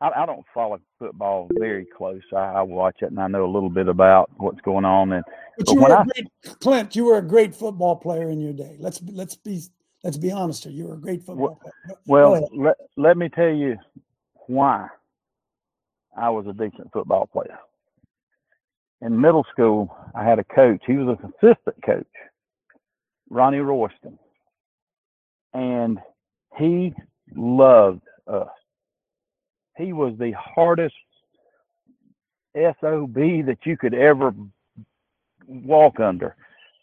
I, I don't follow football very close. I, I watch it and I know a little bit about what's going on. And But but you when were I great, Clint. You were a great football player in your day. Let's let's be let's be honest here. You were a great football player. Go- go well, let let me tell you why I was a decent football player. In middle school, I had a coach. He was an assistant coach, Ronnie Royston, and he loved us. He was the hardest SOB that you could ever walk under.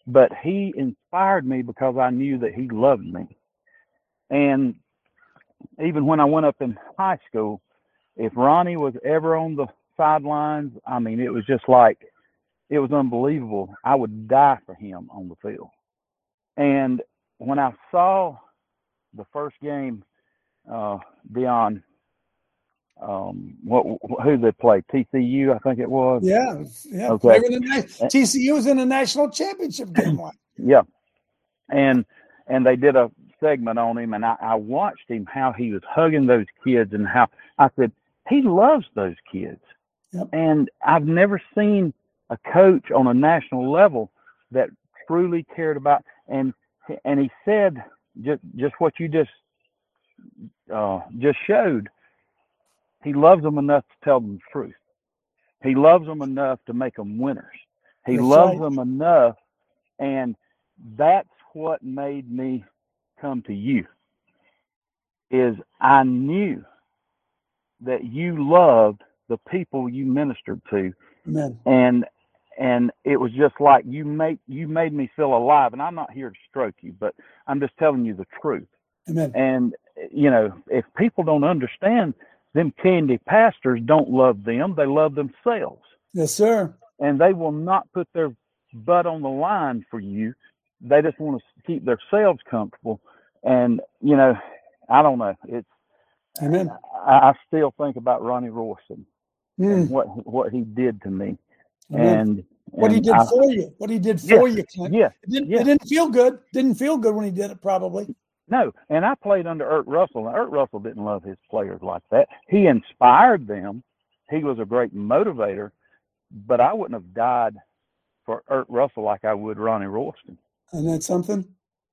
But he inspired me because I knew that he loved me. And even when I went up in high school, if Ronnie was ever on the sidelines, I mean, it was just like, it was unbelievable. I would die for him on the field. And when I saw the first game, uh, Deion, um, what who they played? TCU, I think it was. Yeah, yeah. Okay. They were in the, TCU was in a national championship game. One. Yeah, and and they did a segment on him, and I, I watched him how he was hugging those kids, and how I said he loves those kids. Yep. And I've never seen a coach on a national level that truly cared about. And and he said just just what you just uh, just showed. He loves them enough to tell them the truth. He loves them enough to make them winners. He That's loves right. them enough, and that's what made me come to you. Is I knew that you loved the people you ministered to, Amen. and and it was just like you make you made me feel alive. And I'm not here to stroke you, but I'm just telling you the truth. Amen. And you know, if people don't understand, them candy pastors don't love them; they love themselves, Yes, sir. and they will not put their butt on the line for you. They just want to keep themselves comfortable. And you know, I don't know. It's Amen. I, I still think about Ronnie Royston Mm. and what what he did to me. And What he did I- for you. What he did Yeah, for you, Clint. yeah, It didn't, yeah. it didn't feel good. Didn't feel good when he did it, probably. No, and I played under Erk Russell, and Erk Russell didn't love his players like that. He inspired them. He was a great motivator, but I wouldn't have died for Erk Russell like I would Ronnie Royston. And that's something.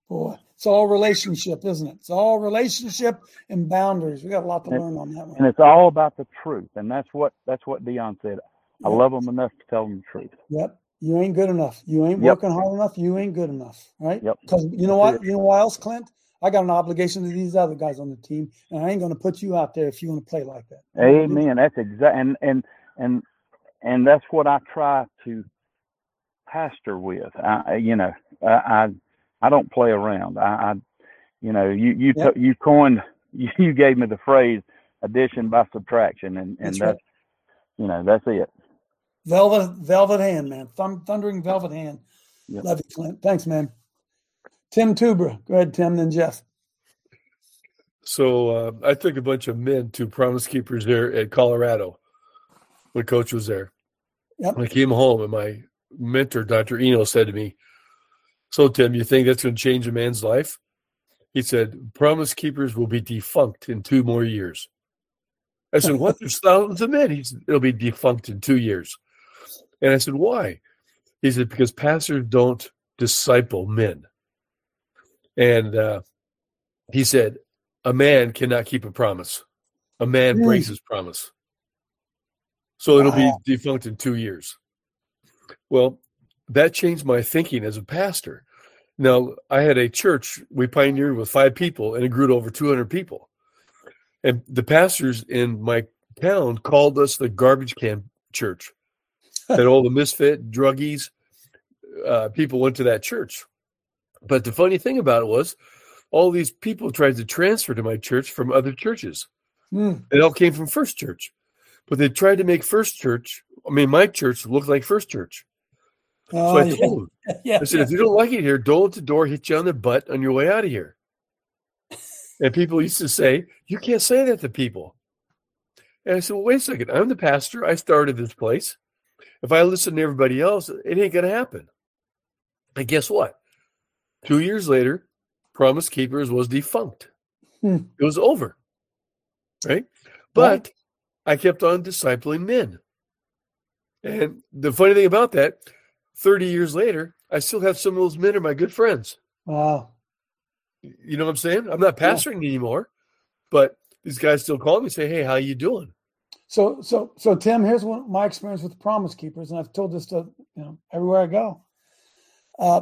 Boy, it's all relationship, isn't it? It's all relationship and boundaries. We got a lot to And- learn on that one. And it's all about the truth, and that's what that's what Deion said. I love them enough to tell them the truth. Yep. You ain't good enough. You ain't Yep. working hard enough. You ain't good enough. Right? Yep. Because you know what? You know why else, Clint? I got an obligation to these other guys on the team, and I ain't going to put you out there if you want to play like that. Amen. That's exact and and and and that's what I try to pastor with. I you know I I, I don't play around. I, I you know you you Yep. to, you coined you, you gave me the phrase addition by subtraction and and That's that's, right. you know that's it. Velvet, velvet hand, man. Thum, thundering velvet hand. Yep. Love you, Clint. Thanks, man. Tim Tubra. Go ahead, Tim, then Jeff. So uh, I took a bunch of men to Promise Keepers there at Colorado when Coach was there. Yep. When I came home, and my mentor, Dr. Eno, said to me, "So Tim, you think that's going to change a man's life?" He said, "Promise Keepers will be defunct in two more years." I said, "What? There's thousands of men." He said, "It'll be defunct in two years." And I said, "Why?" He said, "Because pastors don't disciple men." And uh, he said, a man cannot keep a promise. A man breaks his promise. So it'll be defunct in two years. Well, that changed my thinking as a pastor. Now, I had a church we pioneered with five people, and it grew to over 200 people. And the pastors in my town called us the garbage can church. And all the misfit druggies, uh, people went to that church. But the funny thing about it was, all these people tried to transfer to my church from other churches. Hmm. It all came from First Church, but they tried to make First Church. I mean, my church look like First Church. Oh, so I yeah. told them, Yeah, I said, yeah. if you don't like it here, don't let the door hit you on the butt on your way out of here. And people used to say, you can't say that to people. And I said, well, wait a second. I'm the pastor. I started this place. If I listen to everybody else, it ain't going to happen. And guess what? Two years later, Promise Keepers was defunct. Hmm. It was over. Right? But I kept on discipling men. And the funny thing about that, 30 years later, I still have some of those men are my good friends. Wow. You know what I'm saying? I'm not pastoring anymore, but these guys still call me and say, Hey, how you doing? So, so, so, Tim, here's what my experience with Promise Keepers, and I've told this to you know everywhere I go. Uh,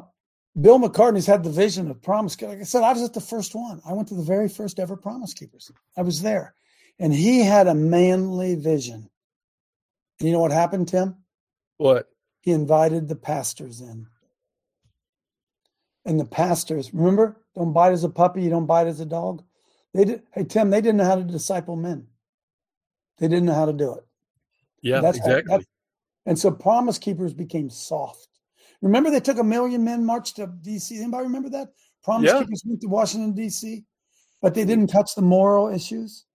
Bill McCartney's had the vision of Promise. Keepers. Like I said, I was at the first one. I went to the very first ever Promise Keepers. I was there, and he had a manly vision. And you know what happened, Tim? What? He invited the pastors in, and the pastors remember, don't bite as a puppy, you don't bite as a dog. They did. Hey, Tim, they didn't know how to disciple men. They didn't know how to do it. Yeah, That's how- exactly. that's- and so Promise Keepers became soft. Remember, they took a million men marched to D.C. Anybody remember that? Promise Yeah. Keepers went to Washington D.C., but they didn't touch the moral issues.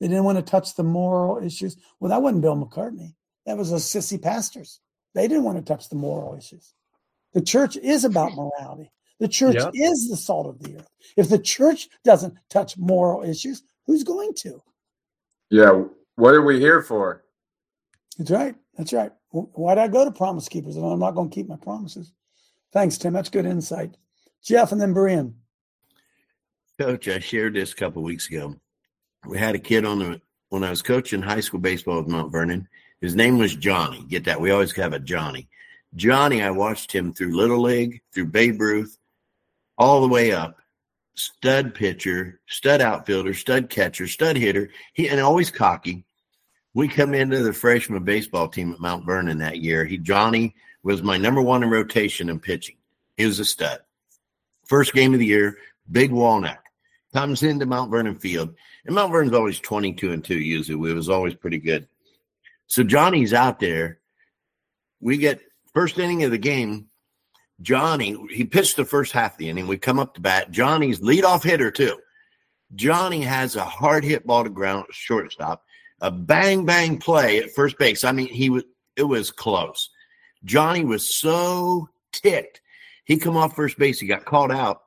They didn't want to touch the moral issues. Well, that wasn't Bill McCartney. That was those sissy pastors. They didn't want to touch the moral issues. The church is about morality. The church Yeah. is the salt of the earth. If the church doesn't touch moral issues, who's going to? Yeah. What are we here for? That's right. That's right. Why'd I go to Promise Keepers? And I'm not going to keep my promises. Thanks, Tim. That's good insight. Jeff and then Brian. Coach, I shared this a couple weeks ago. We had a kid on the when I was coaching high school baseball with Mount Vernon. His name was Johnny. Get that? We always have a Johnny. Johnny, I watched him through Little League, through Babe Ruth, all the way up. Stud pitcher, stud outfielder, stud catcher, stud hitter. He and always cocky. We come into the freshman baseball team at Mount Vernon that year. He Johnny was my number one in rotation and pitching. He was a stud. First game of the year, big walnut comes into Mount Vernon Field, and Mount Vernon's always twenty-two and two. Usually, it was always pretty good. So Johnny's out there. We get first inning of the game. Johnny, he pitched the first half of the inning. We come up to bat. Johnny's leadoff hitter too. Johnny has a hard hit ball to ground shortstop, a bang bang play at first base. I mean, he was it was close. Johnny was so ticked. He come off first base. He got called out,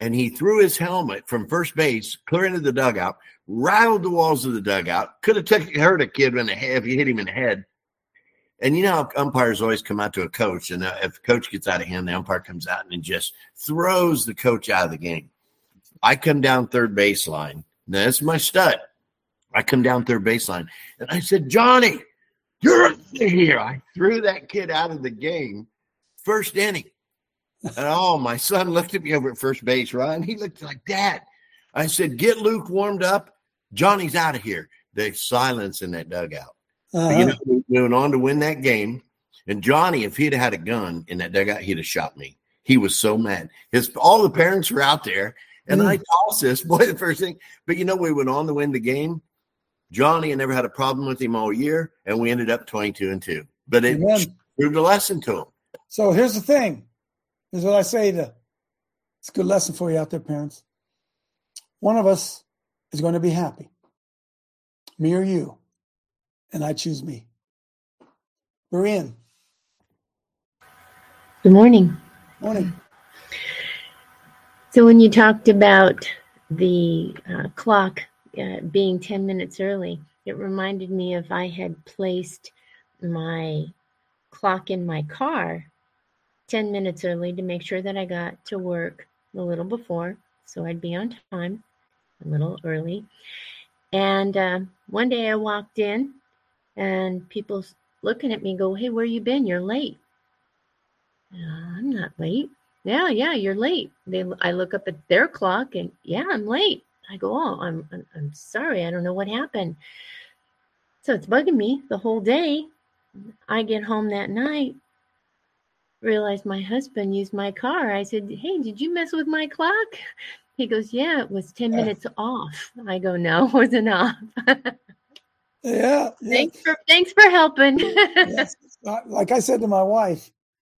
and he threw his helmet from first base clear into the dugout, rattled the walls of the dugout. Could have took, hurt a kid in the head if you hit him in the head. And you know umpires always come out to a coach, and uh, if the coach gets out of hand, the umpire comes out and just throws the coach out of the game. I come down third baseline. Now, that's my stud. I come down third baseline, and I said, Johnny, you're out of here. I threw that kid out of the game first inning. And oh, my son looked at me over at first base, Ryan. He looked like that. I said, Get Luke warmed up. Johnny's out of here. There's silence in that dugout. But You uh-huh. know, we went on to win that game. And Johnny, if he'd had a gun in that dugout, he'd have shot me. He was so mad. His all the parents were out there, and I mm. tossed this boy the first thing. But you know, we went on to win the game. Johnny, I never had a problem with him all year, and we ended up twenty-two and two. But it Amen. proved a lesson to him. So here's the thing. Here's what I say to it's a good lesson for you out there, parents. One of us is going to be happy. Me or you. And I choose me. Brian. Good morning. Morning. So, when you talked about the uh, clock uh, being 10 minutes early, it reminded me of I had placed my clock in my car 10 minutes early to make sure that I got to work a little before, so I'd be on time a little early. And uh, one day I walked in, and people looking at me go, Hey, where you been? You're late. "Uh, I'm not late. Yeah, yeah, you're late. They, I look up at their clock and yeah, I'm late. I go, oh, I'm, I'm, I'm sorry. I don't know what happened. So it's bugging me the whole day. I get home that night, realized my husband used my car. I said, Hey, did you mess with my clock? He goes, Yeah, it was 10 minutes off. I go, No, it wasn't off. Yeah. thanks for thanks for helping. yes. Like I said to my wife,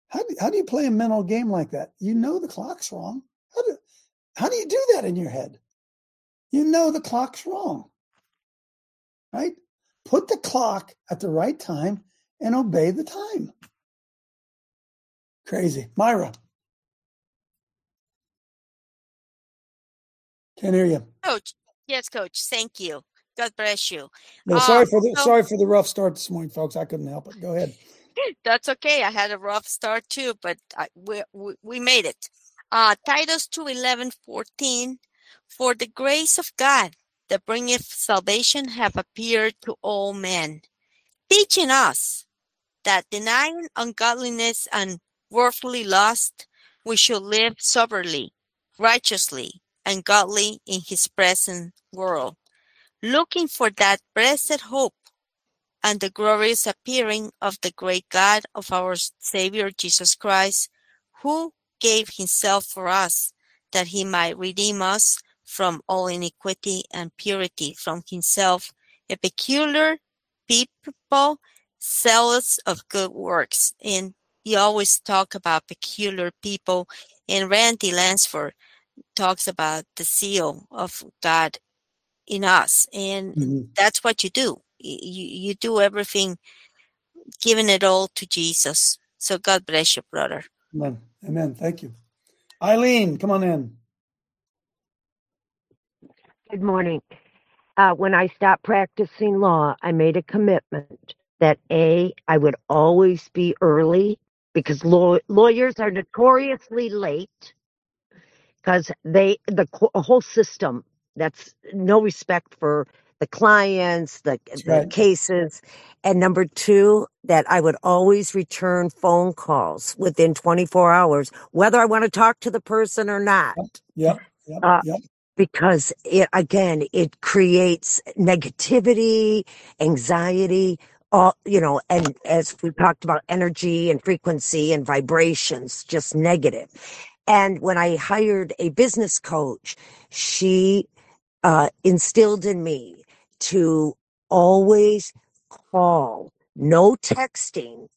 how do, how do you play a mental game like that? You know the clock's wrong. How do, how do you do that in your head? You know the clock's wrong, right? Put the clock at the right time and obey the time. Crazy. Myra. Can't hear you. Coach. Yes, coach. Thank you. God bless you. No, sorry Um, for the so- sorry for the rough start this morning, folks. I couldn't help it. Go ahead. That's okay. I had a rough start too, but I, we, we we made it. Uh, Titus 2 11 14. For the grace of God that bringeth salvation have appeared to all men, teaching us that denying ungodliness and worldly lust, we should live soberly, righteously, and godly in his present world, looking for that blessed hope and the glorious appearing of the great God of our Savior Jesus Christ, who gave himself for us, that he might redeem us from all iniquity and purity from himself, a peculiar people, zealous of good works. And you always talk about peculiar people, and Randy Lansford talks about the seal of God in us, and Mhm. that's what you do. You you do everything, giving it all to Jesus. So God bless you, brother. Amen. Amen. Thank you. Eileen, come on in. Good morning. Uh, when I stopped practicing law, I made a commitment that A, I would always be early because law- lawyers are notoriously late because they, the co- whole system, that's no respect for the clients, the, the right. cases. And number two, that I would always return phone calls within 24 hours, whether I want to talk to the person or not Yep. Yep. uh, yep. because it again it creates negativity anxiety all you know and as we talked about energy and frequency and vibrations just negative negative and when i hired a business coach she uh, instilled in me to always call no texting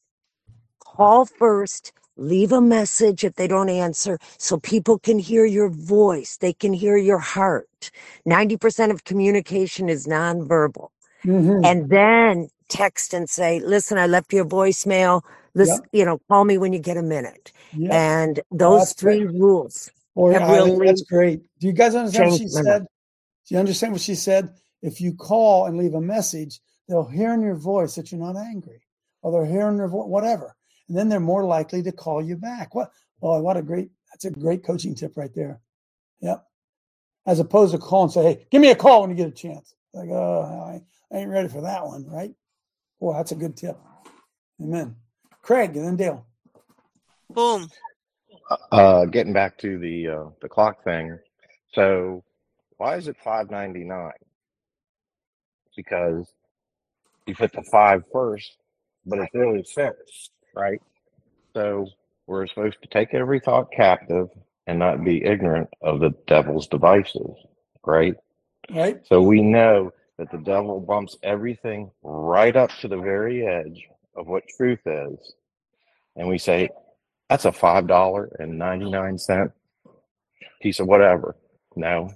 call first, leave a message if they don't answer so people can hear your voice, they can hear your heart. 90% of communication is nonverbal. Mhm. And then text and say, listen, I left you a voicemail. Listen, Yep. you know, call me when you get a minute. Yep. And Oh, those that's great. three rules Eileen, really that's great. Do you guys understand what she my said? Life. Do you understand what she said? If you call and leave a message, they'll hear in your voice that you're not angry, or they're hearing your voice, whatever, and then they're more likely to call you back. What? Boy, what a great! That's a great coaching tip right there. Yep. As opposed to call and say, "Hey, give me a call when you get a chance." Like, oh, I, I ain't ready for that one, right? Well, that's a good tip. Amen. Craig and then Dale. Boom. Uh, getting back to the uh, the clock thing. So why is it five ninety nine? Because you put the five first, but it's really six, right? So we're supposed to take every thought captive and not be ignorant of the devil's devices, right? Right. So we know that the devil bumps everything right up to the very edge of what truth is. And we say, that's a $5.99 piece of whatever. No,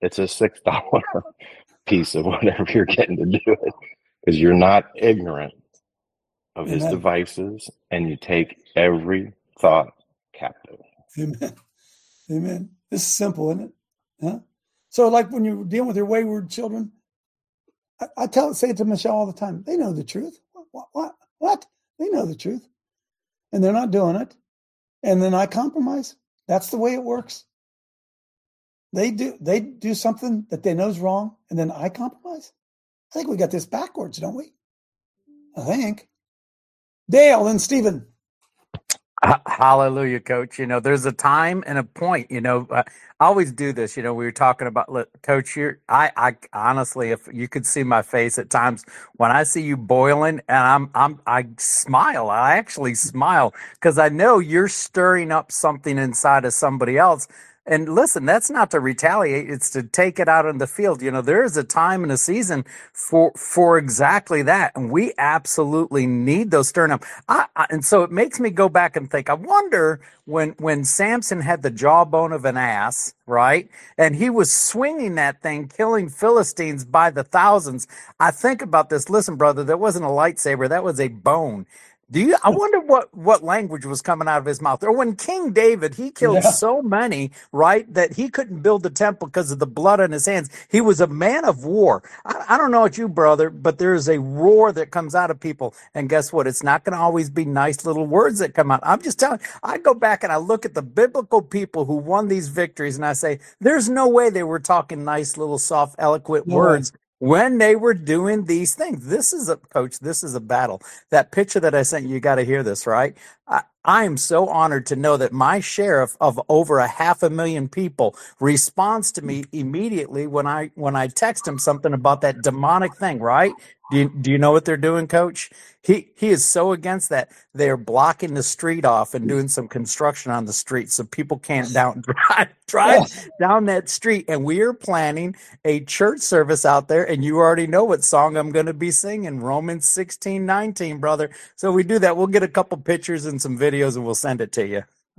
it's a $6 piece of whatever you're getting to do it because you're not ignorant of his Amen. devices and you take every thought captive. Amen. Amen. This is simple, isn't it? Huh? So, like when you're dealing with your wayward children, I, I tell say it to Michelle all the time. They know the truth. What, what? What? What? They know the truth, and they're not doing it. And then I compromise. That's the way it works. They do. They do something that they know is wrong, and then I compromise. I think we got this backwards, don't we? I think. Dale and Stephen. Ha- Hallelujah, coach. You know, there's a time and a point. You know, uh, I always do this. You know, we were talking about look, coach here. I, I honestly, if you could see my face at times when I see you boiling, and I'm, I'm, I smile. I actually smile because I know you're stirring up something inside of somebody else. And listen, that's not to retaliate; it's to take it out in the field. You know, there is a time and a season for for exactly that, and we absolutely need those stirring up. I, I, and so it makes me go back and think. I wonder when when Samson had the jawbone of an ass, right, and he was swinging that thing, killing Philistines by the thousands. I think about this. Listen, brother, that wasn't a lightsaber; that was a bone. Do you? I wonder what what language was coming out of his mouth. Or when King David, he killed Yeah. so many, right, that he couldn't build the temple because of the blood on his hands. He was a man of war. I, I don't know about you, brother, but there is a roar that comes out of people, and guess what? It's not going to always be nice little words that come out. I'm just telling. I go back and I look at the biblical people who won these victories, and I say, there's no way they were talking nice little soft, eloquent way. words when they were doing these things. This is a coach, this is a battle. That picture that I sent you, you got to hear this, right? I, I am so honored to know that my sheriff of over a half a million people responds to me immediately when I when I text him something about that demonic thing, right? Do you, do you know what they're doing, coach? He he is so against that. They're blocking the street off and doing some construction on the street so people can't down drive, drive down that street. And we are planning a church service out there. And you already know what song I'm going to be singing Romans 16, 19, brother. So we do that. We'll get a couple pictures and some videos and we'll send it to you.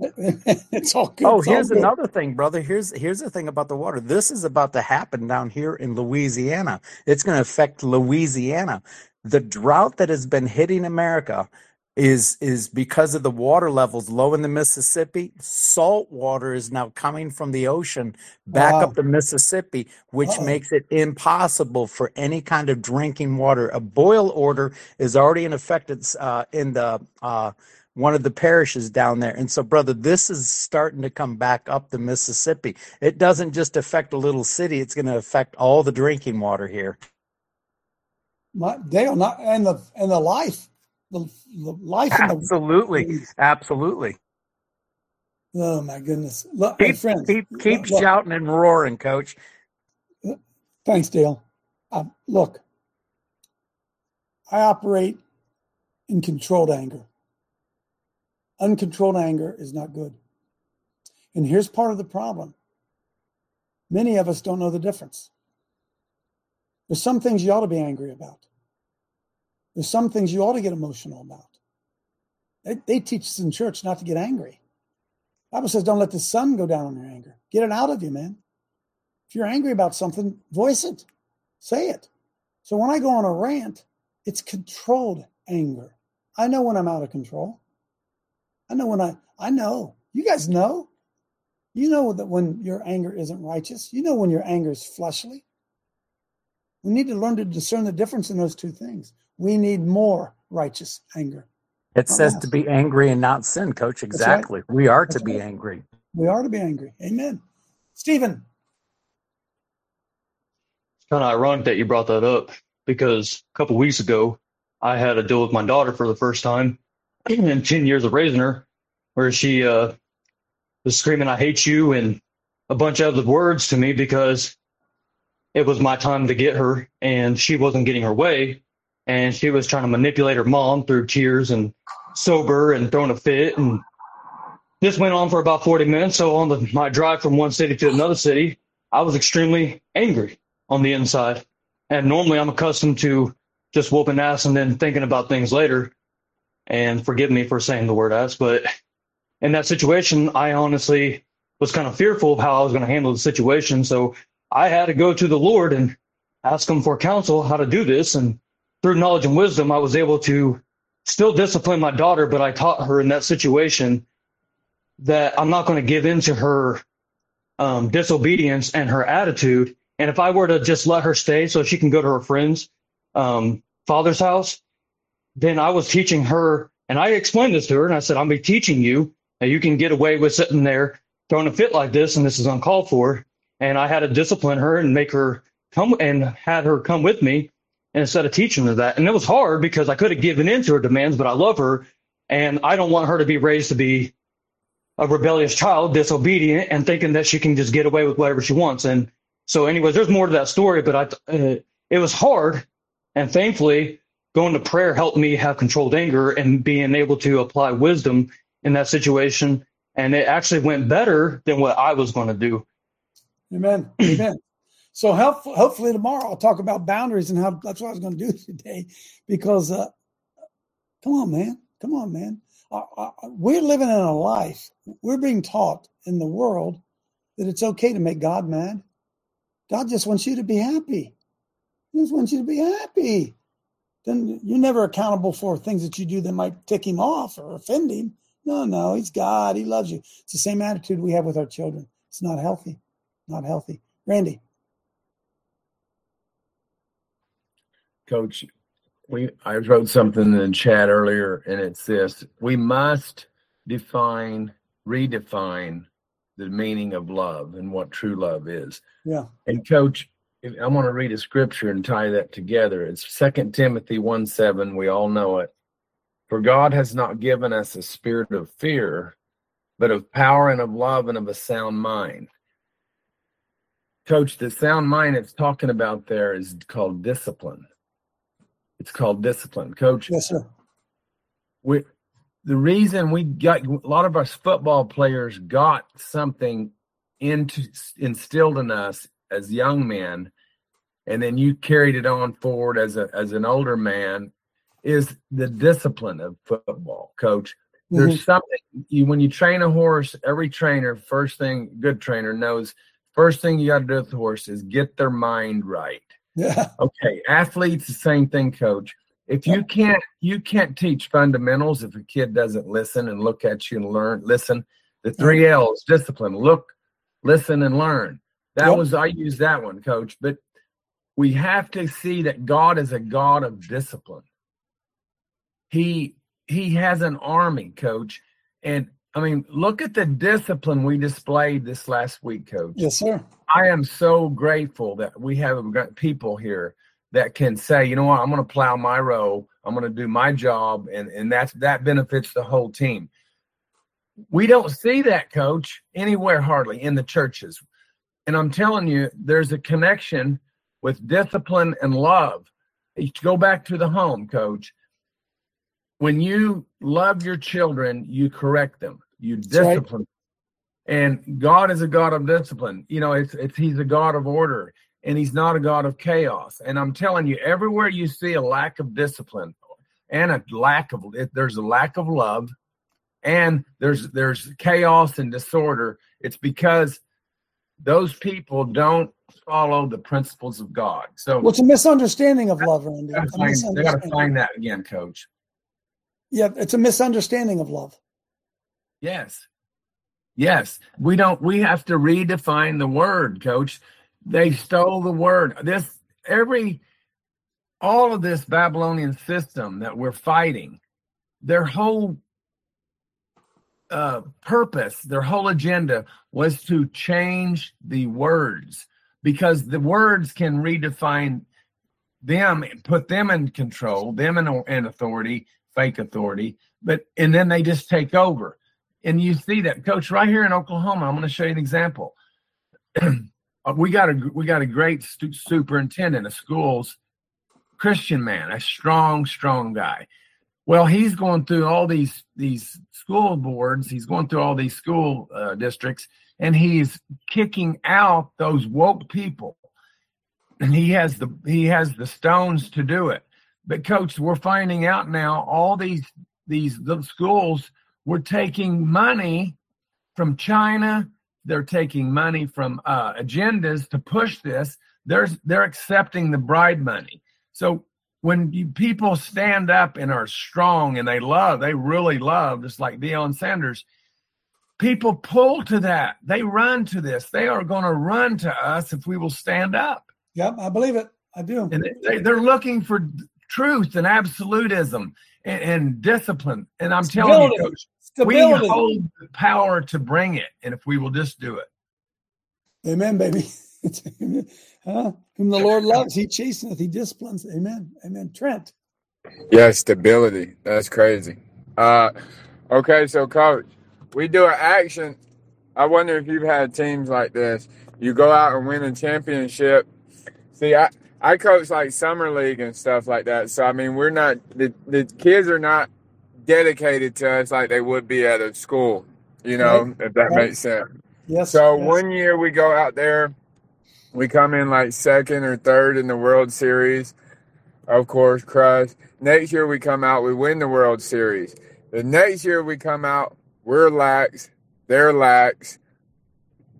it's all good. Oh, It's here's good. another thing, brother. Here's here's the thing about the water. This is about to happen down here in Louisiana. It's going to affect Louisiana. The drought that has been hitting America is is because of the water levels low in the Mississippi. Salt water is now coming from the ocean back Wow. up the Mississippi, which Uh-oh. makes it impossible for any kind of drinking water. A boil order is already in effect. It's uh, in the uh, one of the parishes down there. And so, brother, this is starting to come back up the Mississippi. It doesn't just affect a little city, it's going to affect all the drinking water here. My, Dale, not and the and the life, the, the life in the Absolutely. Absolutely. Oh my goodness! Look, hey, Keep, friends. keep, keep look. shouting and roaring, coach. Thanks, Dale. Uh, look, I operate in controlled anger. Uncontrolled anger is not good. And here's part of the problem many of us don't know the difference. There's some things you ought to be angry about, there's some things you ought to get emotional about. They, they teach us in church not to get angry. Bible says, don't let the sun go down on your anger. Get it out of you, man. If you're angry about something, voice it, say it. So when I go on a rant, it's controlled anger. I know when I'm out of control. I know when I, I know. You guys know. You know that when your anger isn't righteous. You know when your anger is fleshly. We need to learn to discern the difference in those two things. We need more righteous anger. It not says less. to be angry and not sin, coach. That's right. Exactly. We are to be right. angry. We are to be angry. Amen. Stephen, It's kind of ironic that you brought that up because a couple weeks ago, I had a deal with my daughter for the first time in 10 years of raising her, where she uh, was screaming, I hate you, and a bunch of other words to me because it was my time to get her and she wasn't getting her way. And she was trying to manipulate her mom through tears and sober and throwing a fit. And this went on for about 40 minutes. So on the, my drive from one city to another city, I was extremely angry on the inside. And normally I'm accustomed to just whooping ass and then thinking about things later. And forgive me for saying the word ass, but in that situation, I honestly was kind of fearful of how I was going to handle the situation. So I had to go to the Lord and ask him for counsel how to do this. And through knowledge and wisdom, I was able to still discipline my daughter, but I taught her in that situation that I'm not going to give in to her um, disobedience and her attitude. And if I were to just let her stay so she can go to her friend's um, father's house, then I was teaching her, and I explained this to her, and I said, I'm be teaching you and you can get away with sitting there throwing a fit like this, and this is uncalled for. And I had to discipline her and make her come and had her come with me instead of teaching her that. And it was hard because I could have given in to her demands, but I love her. And I don't want her to be raised to be a rebellious child, disobedient, and thinking that she can just get away with whatever she wants. And so, anyways, there's more to that story, but I, uh, it was hard. And thankfully, going to prayer helped me have controlled anger and being able to apply wisdom in that situation. And it actually went better than what I was going to do. Amen. Amen. So help, hopefully tomorrow I'll talk about boundaries and how that's what I was going to do today because uh, come on, man. Come on, man. Uh, uh, we're living in a life. We're being taught in the world that it's okay to make God mad. God just wants you to be happy. He just wants you to be happy. Then you're never accountable for things that you do that might tick him off or offend him. No, no, he's God. He loves you. It's the same attitude we have with our children. It's not healthy. Not healthy. Randy. Coach, we I wrote something in the chat earlier, and it's this: we must define, redefine the meaning of love and what true love is. Yeah. And coach, I want to read a scripture and tie that together. It's Second Timothy 1 7. We all know it. For God has not given us a spirit of fear, but of power and of love and of a sound mind. Coach, the sound mind it's talking about there is called discipline. It's called discipline. Coach, Yes, sir. we the reason we got a lot of us football players got something into instilled in us as young men and then you carried it on forward as a as an older man is the discipline of football coach there's Mhm. something you when you train a horse every trainer first thing good trainer knows first thing you got to do with the horse is get their mind right Yeah. Okay, athletes the same thing, coach. If you can't you can't teach fundamentals if a kid doesn't listen and look at you and learn, listen. The three L's, discipline, look, listen, and learn. That Yep. was I used that one, coach. But we have to see that God is a God of discipline. He he has an army, coach. And I mean, look at the discipline we displayed this last week, coach. Yes, sir. I am so grateful that we have people here that can say, you know what, I'm going to plow my row, I'm going to do my job, and and that's that benefits the whole team. We don't see that, coach, anywhere hardly in the churches. And I'm telling you, there's a connection with discipline and love. Go back to the home, coach. When you love your children, you correct them, you right. discipline and God is a God of discipline. You know, it's it's He's a God of order, and He's not a God of chaos. And I'm telling you, everywhere you see a lack of discipline and a lack of there's a lack of love, and there's there's chaos and disorder. It's because those people don't follow the principles of God. So Well, it's a misunderstanding of love, Randy. gotta find- they got to find that again, Coach. Yeah, it's a misunderstanding of love. Yes. Yes. We don't we have to redefine the word, coach. They stole the word. This every all of this Babylonian system that we're fighting, their whole uh, purpose, their whole agenda was to change the words because the words can redefine them, and put them in control, them in, in authority, fake authority, but and then they just take over. And you see that, coach, right here in Oklahoma. I'm going to show you an example. we got a we got a great stu- superintendent of schools, Christian man, a strong, strong guy. Well, he's going through all these these school boards. He's going through all these school uh, districts, and he's kicking out those woke people. And he has the he has the stones to do it. But coach, we're finding out now all these these little schools were taking money from China. They're taking money from uh, agendas to push this. They're they're accepting the bribe money. So when you, people stand up and are strong and they love, they really love, just like Deion Sanders, people pull to that. They run to this. They are going to run to us if we will stand up. Yep, I believe it. I do. And they, they're looking for truth and absolutism and, and discipline. And I'm telling you, Coach, Stability. we hold the power to bring it. And if we will just do it. Amen, baby. huh? Whom the Lord loves, he chasteneth, he disciplines. Amen. Amen. Trent. Yeah, stability. That's crazy. Uh, okay, so coach, we do an action. I wonder if you've had teams like this. You go out and win a championship. See, I I coach like summer league and stuff like that. So I mean, we're not the the kids are not dedicated to us like they would be at a school. You know, Right. if that Right. makes sense. Yes. So yes. one year we go out there, we come in like second or third in the World Series. Of course, crush. Next year we come out, we win the World Series. The next year we come out, we're lax, they're lax.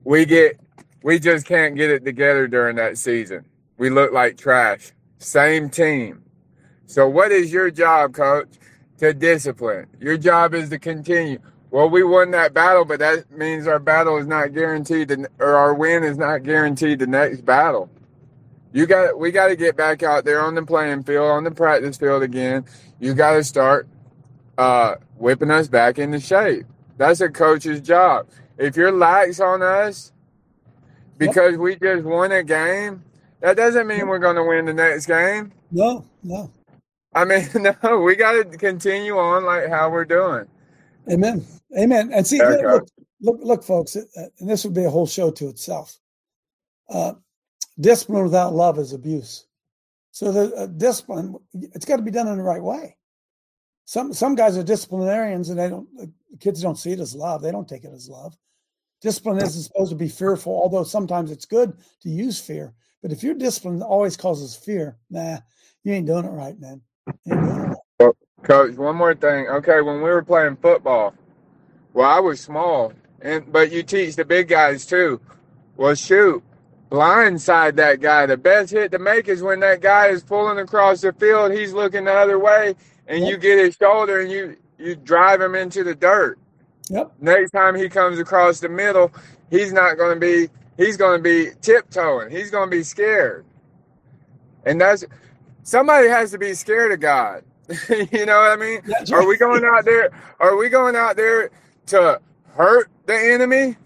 We get, we just can't get it together during that season. We look like trash. Same team. So what is your job, coach? To discipline. Your job is to continue. Well, we won that battle, but that means our battle is not guaranteed, to, or our win is not guaranteed the next battle. You got, we got to get back out there on the playing field, on the practice field again. You got to start uh, whipping us back into shape. That's a coach's job. If you're lax on us because we just won a game, that doesn't mean we're going to win the next game. No, no. I mean, no, we got to continue on like how we're doing. Amen. Amen. And see, look, look, look, look, folks, uh, and this would be a whole show to itself. Uh, discipline without love is abuse. So the uh, discipline, it's got to be done in the right way. Some some guys are disciplinarians, and they don't. The kids don't see it as love. They don't take it as love. Discipline isn't supposed to be fearful, although sometimes it's good to use fear. But if your discipline always causes fear, nah, you ain't doing it right, man. You ain't doing it right. Co- Coach, one more thing. Okay, when we were playing football, well, I was small, and but you teach the big guys too. Well, shoot, blindside that guy. The best hit to make is when that guy is pulling across the field. He's looking the other way, and you get his shoulder and you you drive him into the dirt. Yep. Next time he comes across the middle, he's not going to be. He's going to be tiptoeing. He's going to be scared, and that's somebody has to be scared of God. you know what I mean? That's Are we going out there? Are we going out there to hurt the enemy?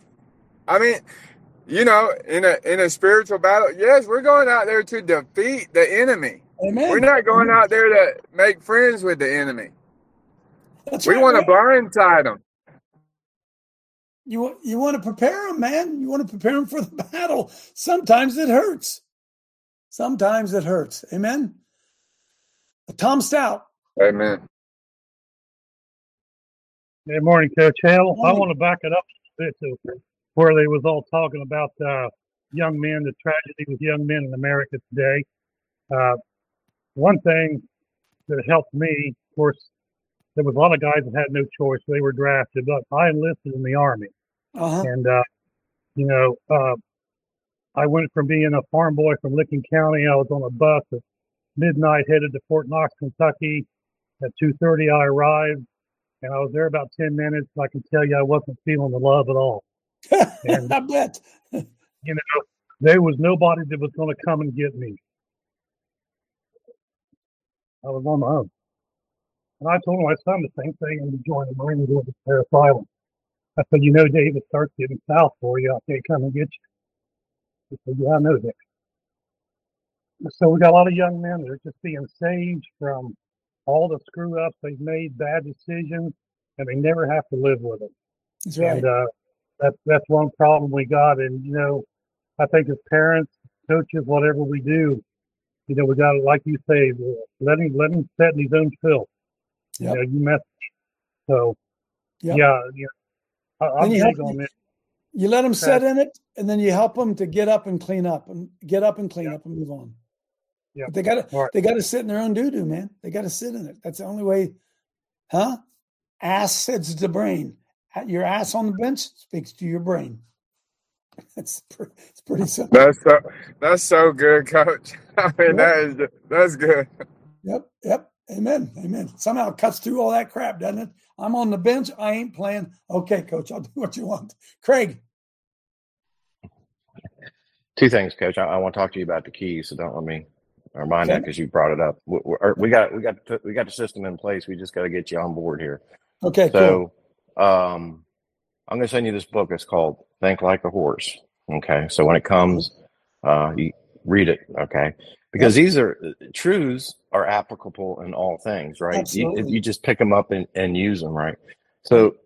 I mean, you know, in a in a spiritual battle, yes, we're going out there to defeat the enemy. Amen. We're not going out there to make friends with the enemy. That's we right, want to man. blindside them. You you want to prepare them, man. You want to prepare them for the battle. Sometimes it hurts. Sometimes it hurts. Amen. Tom Stout. Amen. Good morning, Coach Hale. I want to back it up a bit to where they was all talking about uh, young men, the tragedy with young men in America today. Uh, one thing that helped me, of course, there was a lot of guys that had no choice; they were drafted. But I enlisted in the army, Uh-huh. and uh, you know, uh, I went from being a farm boy from Licking County. I was on a bus at midnight headed to Fort Knox, Kentucky. At 2:30, I arrived, and I was there about 10 minutes. I can tell you, I wasn't feeling the love at all. And I bet. you know, there was nobody that was going to come and get me. I was on my own. And I told my son the same thing and he joined the Marine Corps at Parris Island. I said, you know, Dave, it starts getting south for you. I can't come and get you. He said, yeah, I know that. So we got a lot of young men that are just being saved from all the screw ups they've made, bad decisions, and they never have to live with them. That's right. And uh, that's that's one problem we got. And you know, I think as parents, coaches, whatever we do, you know, we got to, like you say, let him let him set in his own filth. Yep. You know, you mess. So Yep. yeah, yeah, I, you big on this. You let them sit in it, and then you help them to get up and clean up, and get up and clean up and move on. Yeah. But they got to All right. they got to sit in their own doo doo, man. They got to sit in it. That's the only way, huh? Ass sits the brain. Your ass on the bench speaks to your brain. That's pretty, it's pretty simple. That's so that's so good, Coach. I mean, Yep. that is that's good. Yep. Yep. Amen. Amen. Somehow it cuts through all that crap, doesn't it? I'm on the bench. I ain't playing. Okay, coach, I'll do what you want. Craig. Two things, Coach. I, I want to talk to you about the keys, so don't let me remind that Okay. because you brought it up. We, we, got we got we got the system in place. We just got to get you on board here. Okay, cool. So, um, I'm going to send you this book. It's called Think Like a Horse. Okay. So when it comes, uh, you read it. Okay. because these are truths are applicable in all things, right? You, Absolutely. you just pick them up and, and use them, right? So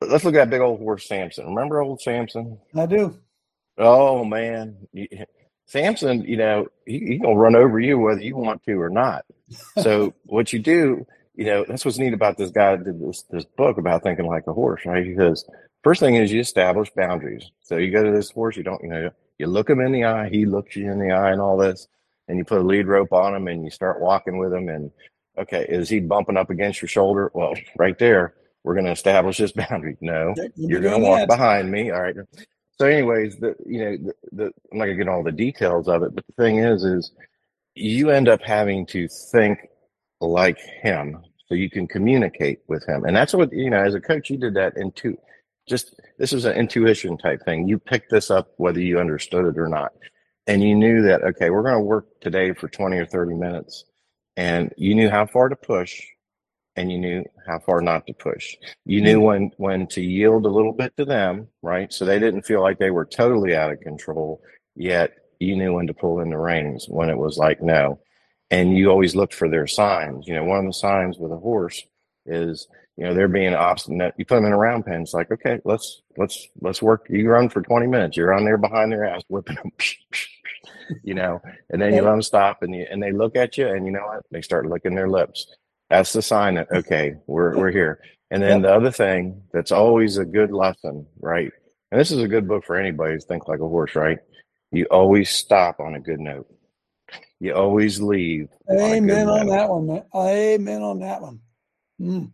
let's look at that big old horse Samson. Remember old Samson? I do. Oh man, You- Samson, you know, he, he gonna run over you whether you want to or not. So what you do, you know, that's what's neat about this guy did this this book about thinking like a horse, right? Because first thing is you establish boundaries. So you go to this horse, you don't, you know, you look him in the eye, he looks you in the eye, and all this, and you put a lead rope on him, and you start walking with him, and okay, is he bumping up against your shoulder? Well, right there, we're going to establish this boundary. No, you're going to walk that. behind me. All right. So, anyways, the you know the, the I'm not gonna get all the details of it, but the thing is, is you end up having to think like him so you can communicate with him, and that's what you know. As a coach, you did that into just this is an intuition type thing. You picked this up whether you understood it or not, and you knew that okay, we're going to work today for 20 or 30 minutes, and you knew how far to push and you knew how far not to push. You knew mm-hmm. when when to yield a little bit to them, right? So they didn't feel like they were totally out of control, yet you knew when to pull in the reins when it was like no. And you always looked for their signs. You know, one of the signs with a horse is, you know, they're being obstinate. You put them in a round pen. It's like, okay, let's let's let's work. You run for 20 minutes. You're on there behind their ass, whipping them, you know, and then you let them stop and you, and they look at you and you know what? They start licking their lips. That's the sign that okay, we're we're here. And then the other thing that's always a good lesson, right? And this is a good book for anybody who's think like a horse, right? You always stop on a good note. You always leave on Amen on note. that one, man. Amen on that one. Mm.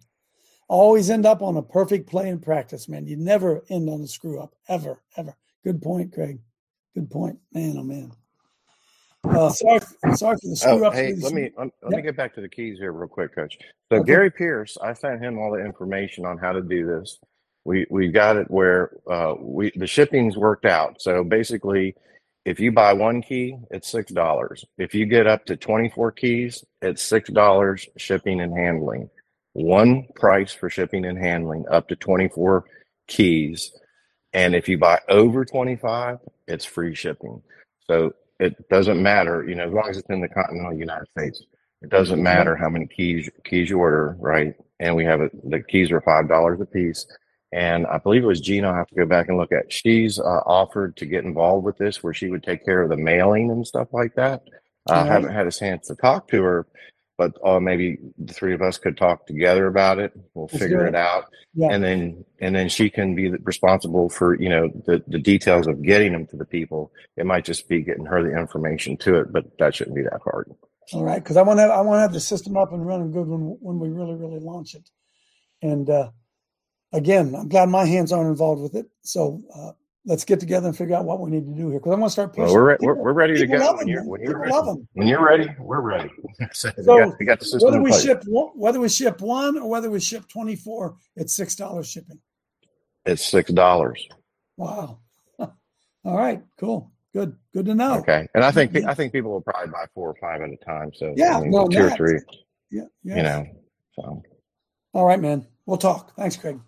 Always end up on a perfect play in practice, man. You never end on a screw up, ever, ever. Good point, Craig. Good point, man. Oh man. Uh, sorry, sorry for the screw Oh, up. hey, let me let, me get back to the keys here real quick, Coach. So Okay. Gary Pierce, I sent him all the information on how to do this. We we got it where uh, we the shipping's worked out. So basically, if you buy one key, it's six dollars. If you get up to twenty four keys, it's six dollars shipping and handling. One price for shipping and handling up to twenty four keys. And if you buy over 25, it's free shipping. So it doesn't matter, you know, as long as it's in the continental United States, it doesn't matter how many keys keys you order, right? And we have it, the keys are five dollars a piece. And I believe it was Gina. I have to go back and look at. She's uh, offered to get involved with this, where she would take care of the mailing and stuff like that. I All right. haven't had a chance to talk to her, but uh, maybe the three of us could talk together about it. We'll Let's figure it it. out Yeah. and then and then she can be responsible for you know the the details of getting them to the people it might just be getting her the information to it but that shouldn't be that hard All right, because I want to I want to have the system up and running good when when we really really launch it. And uh, again, I'm glad my hands aren't involved with it. So uh, let's get together and figure out what we need to do here. Because I want to start well pushing. we're, re- we're, People- we're ready to people go love when you're when you're ready love them. when you're ready we're ready so we got, we got the system whether we ship one, whether we ship one or whether we ship 24, it's six dollars shipping. it's six dollars Wow. All right, cool, good, good to know. okay and i think Yeah. i think people will probably buy four or five at a time so Yeah, I mean, no, two or three Yeah, you know so All right, man. We'll talk. Thanks, Craig.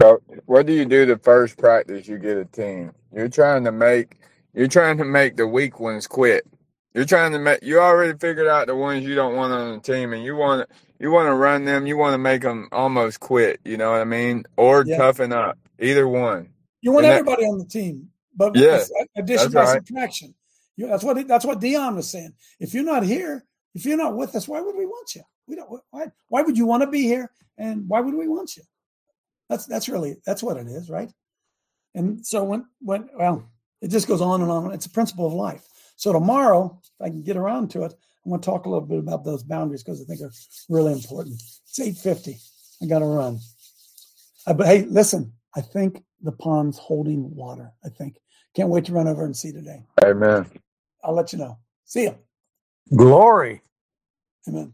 Coach, what do you do the first practice you get a team? You're trying to make you're trying to make the weak ones quit. You're trying to make you already figured out the ones you don't want on the team, and you want you want to run them. You want to make them almost quit. You know what I mean? Or Yeah. toughen up. Either one. You want And that- everybody on the team, but Yeah, it's addition that's by right. subtraction. You, that's what that's what Deion was saying. If you're not here, if you're not with us, why would we want you? We don't. Why? Why would you want to be here? And why would we want you? That's that's really that's what it is, right? And so when when well, it just goes on and on. It's a principle of life. So tomorrow, if I can get around to it, I want to talk a little bit about those boundaries because I think they're really important. It's eight fifty. I got to run. Uh, but hey, listen, I think the pond's holding water. I think. Can't wait to run over and see today. Amen. I'll let you know. See you. Glory. Amen.